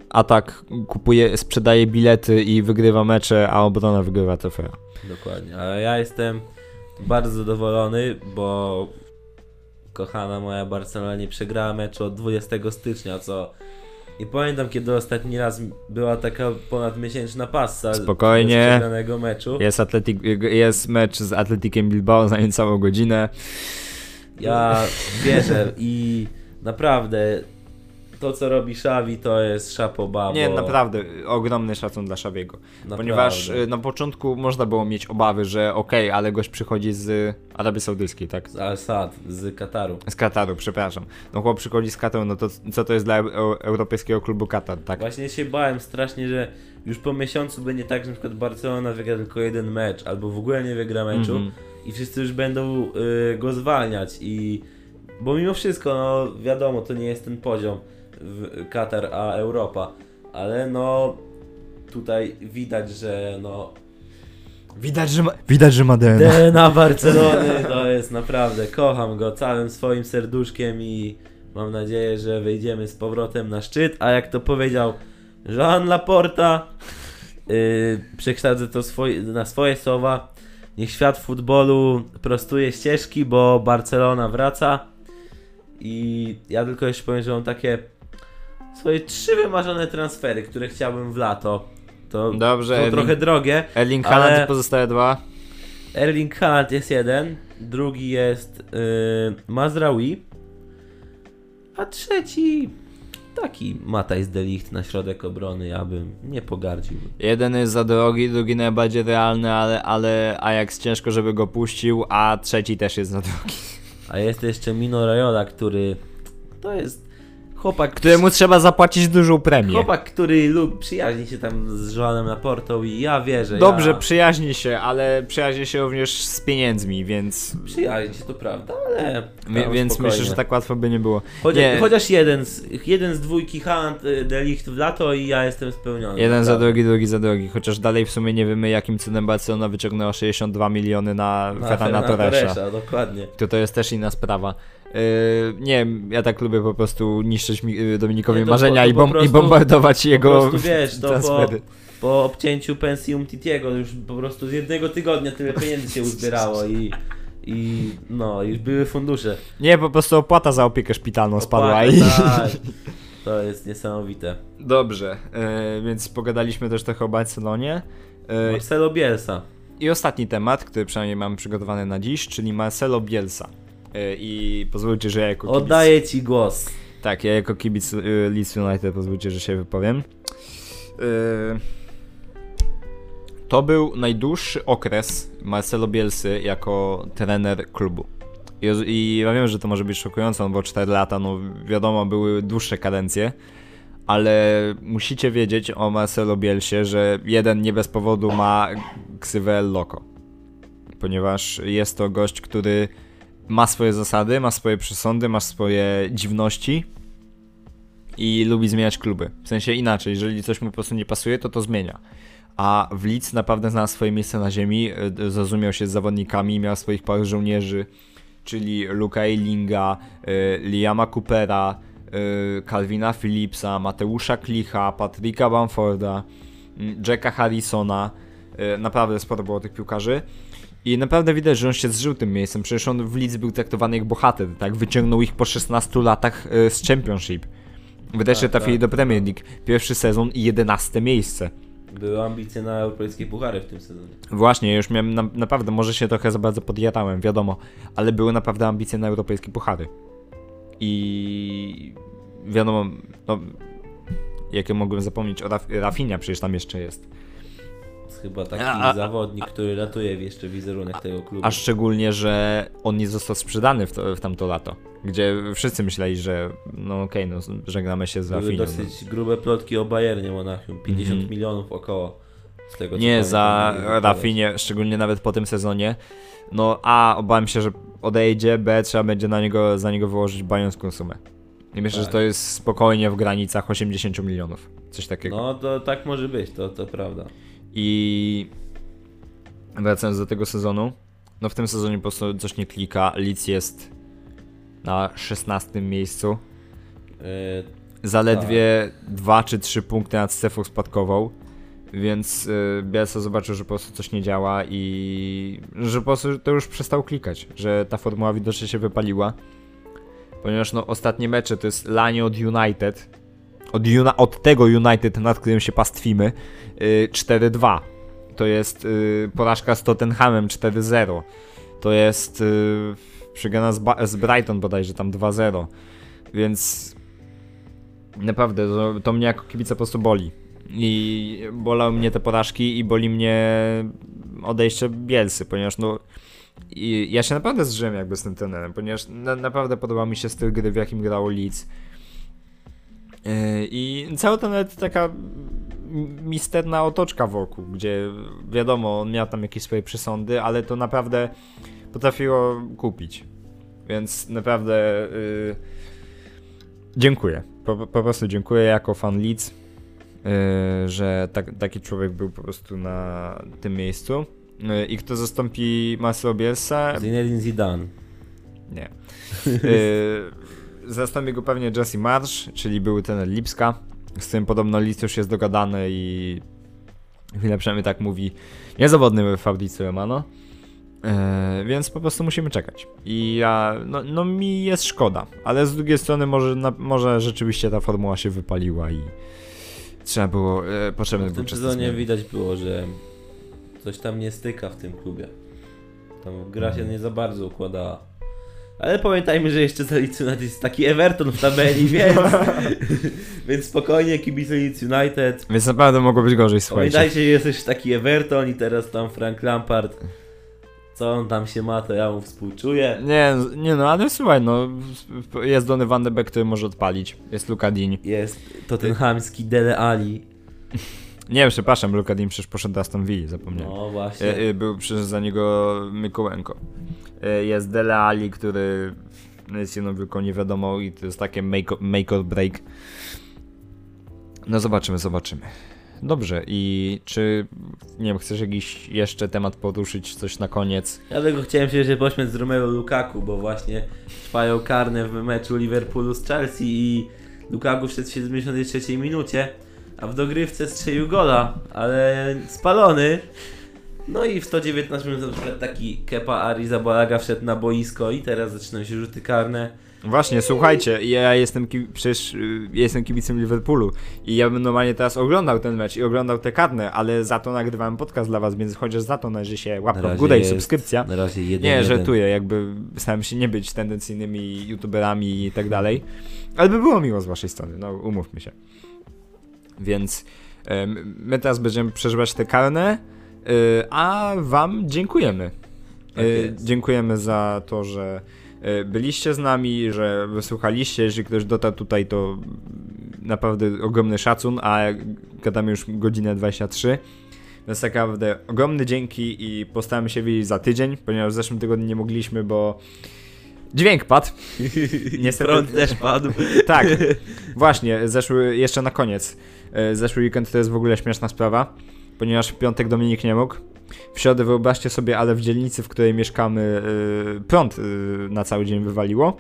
atak kupuje, sprzedaje bilety i wygrywa mecze, a obrona wygrywa trofea. Dokładnie. Ale ja jestem bardzo zadowolony, bo kochana moja Barcelona nie przegrała meczu od 20 stycznia, co nie pamiętam kiedy ostatni raz była taka ponadmiesięczna passa Spokojnie. przegranego meczu. Jest, Atletik, jest mecz z Atletikiem Bilbao za niecałą godzinę. Ja wierzę i naprawdę to co robi Xavi to jest szapoba. Nie, naprawdę, ogromny szacun dla Szawiego. Ponieważ y, na początku można było mieć obawy, że okej, ale gość przychodzi z Arabii Saudyjskiej, tak? Z Al-Sad, z Kataru. Z Kataru, przepraszam. No chłop przychodzi z Kataru, no to co to jest dla eu- Europejskiego Klubu Katar, tak? Właśnie się bałem strasznie, że już po miesiącu będzie tak, że na przykład Barcelona wygra tylko jeden mecz, albo w ogóle nie wygra meczu Mhm. i wszyscy już będą y, go zwalniać i bo mimo wszystko, no wiadomo, to nie jest ten poziom Katar, a Europa, ale no tutaj widać, że no Widać, że ma, widać, że ma DNA. DNA Barcelony to jest naprawdę, kocham go całym swoim serduszkiem i mam nadzieję, że wyjdziemy z powrotem na szczyt, a jak to powiedział Jean Laporta, yy, przekształcę to na swoje słowa, niech świat futbolu prostuje ścieżki, bo Barcelona wraca. I ja tylko jeszcze powiem, że mam takie swoje trzy wymarzone transfery, które chciałbym w lato. To Dobrze, są Erling, trochę drogie, Erling ale- Haaland i pozostałe dwa. Erling Haaland jest jeden, drugi jest yy, Mazraoui, a trzeci taki Matthijs de Ligt na środek obrony, ja bym nie pogardził. Jeden jest za drogi, drugi najbardziej realny, ale, ale Ajax ciężko, żeby go puścił, a trzeci też jest za drogi. A jest jeszcze Mino Raiola, który to jest chłopak, Któremu trzeba zapłacić dużą premię. chłopak, który lub przyjaźni się tam z Joanem Laportą i ja wierzę. Dobrze, ja... przyjaźni się, ale przyjaźni się również z pieniędzmi, więc, Przyjaźni się, to prawda, ale... tam więc spokojnie. myślę, że tak łatwo by nie było. Chociaż, Nie. chociaż jeden, z, jeden z dwójki Haaland, y, de Ligt w lato i ja jestem spełniony. Jeden za naprawdę. drogi, drugi za drogi, chociaż dalej w sumie nie wiemy jakim cudem Barcelona wyciągnęła 62 miliony na Fernanda Torresa. Torresa, dokładnie. To to jest też inna sprawa. Yy, nie wiem, ja tak lubię po prostu niszczyć yy, Dominikowi Nie, to marzenia po- to i, po bom, i prostu- bombardować jego prostu wiesz, to po- transfery. Po obcięciu pensji Umtitiego już po prostu z jednego tygodnia tyle pieniędzy się uzbierało i, i no, już były fundusze. Nie, po prostu opłata za opiekę szpitalną spadła Opłata, i... tak. To jest niesamowite. Dobrze, yy, więc pogadaliśmy też trochę o Barcelonie. Yy, Marcelo Bielsa. I ostatni temat, który przynajmniej mam przygotowany na dziś, czyli Marcelo Bielsa. Yy, I pozwólcie, że ja jako kibic... Oddaję ci głos. Tak, ja jako kibic y, Leeds United pozwólcie, że się wypowiem. Y, to był najdłuższy okres Marcelo Bielsy jako trener klubu. I, I ja wiem, że to może być szokujące, no bo 4 lata, no wiadomo, były dłuższe kadencje, ale musicie wiedzieć o Marcelo Bielsie, że jeden nie bez powodu ma ksywę El Loco. Ponieważ jest to gość, który ma swoje zasady, ma swoje przesądy, ma swoje dziwności i lubi zmieniać kluby. W sensie inaczej, jeżeli coś mu po prostu nie pasuje, to to zmienia. a w Leeds naprawdę znalazł swoje miejsce na ziemi, y, zrozumiał się z zawodnikami, miał swoich paru żołnierzy, czyli Luka Eilinga, y, Liama Coopera, y, Calvina Phillipsa, Mateusza Klicha, Patryka Bamforda, Jacka Harrisona, naprawdę sporo było tych piłkarzy. I naprawdę widać, że on się zżył tym miejscem, przecież on w Leeds był traktowany jak bohater, tak? Wyciągnął ich po 16 latach y, z Championship. Wreszcie Tak, trafili tak, do Premier League. Pierwszy sezon i 11 miejsce. Były ambicje na europejskie puchary w tym sezonie. Właśnie, już miałem na, naprawdę, może się trochę za bardzo podjarałem, wiadomo, ale były naprawdę ambicje na europejskie puchary. I wiadomo, no, jakie mogłem zapomnieć o Raf Rafinia, przecież tam jeszcze jest. Chyba taki A- a- zawodnik, który ratuje jeszcze wizerunek tego klubu. A szczególnie, że on nie został sprzedany w, to, w tamto lato, gdzie wszyscy myśleli, że no okej, no żegnamy się z Były dosyć grube plotki o Bayernie Monachium. 50 Mhm. milionów około. Z tego, Nie, za. Rafinie, szczególnie nawet po tym sezonie. No A, obawiam się, że odejdzie, B, trzeba będzie na niego, za niego wyłożyć bajońską sumę. I myślę, Tak. że to jest spokojnie w granicach 80 milionów. Coś takiego. No to tak może być, to, to prawda. I wracając do tego sezonu, no w tym sezonie po prostu coś nie klika. Leeds jest na 16 miejscu. Yy, Zaledwie 2 czy 3 punkty nad strefą spadkową. Więc yy, Bielsa zobaczył, że po prostu coś nie działa i że po prostu to już przestał klikać, że ta formuła widocznie się wypaliła. Ponieważ no ostatnie mecze to jest lanie od United. Od, od tego United, nad którym się pastwimy, yy, 4-2. To jest yy, porażka z Tottenhamem 4-0. To jest yy, przegrana z, z Brighton bodajże tam 2-0. Więc naprawdę to, to mnie jako kibica po prostu boli. I bolą mnie te porażki i boli mnie odejście Bielsy, ponieważ no ja się naprawdę zżyłem jakby z tym trenerem, ponieważ na, naprawdę podoba mi się styl gry, w jakim grało Leeds. Yy, I cała to nawet taka misterna otoczka wokół, gdzie wiadomo, on miał tam jakieś swoje przesądy, ale to naprawdę potrafiło kupić. Więc naprawdę yy, dziękuję. Po, po prostu dziękuję jako fan Leeds, yy, że tak, taki człowiek był po prostu na tym miejscu. Yy, I kto zastąpi Marcelo Bielsa? Zinedine Zidane. Nie. Zastąpi go pewnie Jesse Marsh, czyli były ten Lipska, z tym podobno Leeds już jest dogadany i chwilę przynajmniej tak mówi niezawodny Fabrizio Romano. Yy, więc po prostu musimy czekać. I ja, no, no mi jest szkoda, ale z drugiej strony może, na, może rzeczywiście ta formuła się wypaliła i trzeba było, yy, potrzebny W był tym sezonie widać było, że coś tam nie styka w tym klubie. Tam gra się nie za bardzo układała. Ale pamiętajmy, że jeszcze za Leeds United jest taki Everton w tabeli, więc, więc spokojnie kibice Leeds United. Więc naprawdę mogło być gorzej, słuchajcie. Pamiętajcie, że jest też taki Everton i teraz tam Frank Lampard. Co on tam się ma, to ja mu współczuję. Nie, nie no, ale słuchaj, no, jest Donny van de Beek, który może odpalić, jest Luka Dean. Jest tottenhamski Dele Ali. Nie, przepraszam, Luka Dean przecież poszedł do Aston Villa, zapomniałem. No właśnie. E, e, był przecież za niego Mikołenko. E, jest Dele Ali, który jest jedną wielką niewiadomą i to jest takie make, make or break. No zobaczymy, zobaczymy. Dobrze, i czy, nie wiem, chcesz jakiś jeszcze temat poruszyć, coś na koniec? Ja tylko chciałem się jeszcze pośmiać z Romelu Lukaku, bo właśnie trwają karne w meczu Liverpoolu z Chelsea i Lukaku wszedł w 73 minucie, a w dogrywce strzelił gola, ale spalony. No i w 119 minut na przykład taki Kepa Arrizabalaga wszedł na boisko i teraz zaczynają się rzuty karne. Właśnie, słuchajcie, ja jestem ki- przecież y, ja jestem kibicem Liverpoolu i ja bym normalnie teraz oglądał ten mecz i oglądał te karne, ale za to nagrywałem podcast dla was, więc chociaż za to należy się łapka w górę i subskrypcja. Na razie jeden Nie, jeden. żartuję, jakby starałem się nie być tendencyjnymi youtuberami i tak dalej, ale by było miło z waszej strony, no umówmy się. Więc my teraz będziemy przeżywać te karne, a wam dziękujemy. Tak Y. Dziękujemy za to, że y, byliście z nami, że wysłuchaliście. Jeśli ktoś dotarł tutaj, to naprawdę ogromny szacun, a gadamy już godzinę 23. Więc tak naprawdę ogromny dzięki i postaramy się widzieć za tydzień, ponieważ w zeszłym tygodniu nie mogliśmy, bo dźwięk padł. Niestety- Prąd też padł. Tak, właśnie, zeszły, jeszcze na koniec. Zeszły weekend to jest w ogóle śmieszna sprawa. Ponieważ w piątek Dominik nie mógł. W środę wyobraźcie sobie, ale w dzielnicy, w której mieszkamy, yy, prąd yy, na cały dzień wywaliło.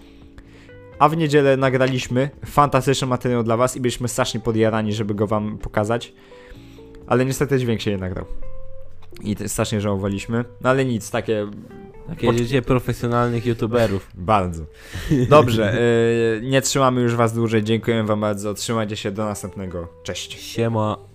A w niedzielę nagraliśmy fantastyczny materiał dla was i byliśmy strasznie podjarani, żeby go wam pokazać. Ale niestety dźwięk się nie nagrał. I strasznie żałowaliśmy. No ale nic, takie Takie Pod- życie profesjonalnych youtuberów. bardzo. Dobrze, yy, nie trzymamy już was dłużej. Dziękuję wam bardzo. Trzymajcie się do następnego. Cześć. Siema.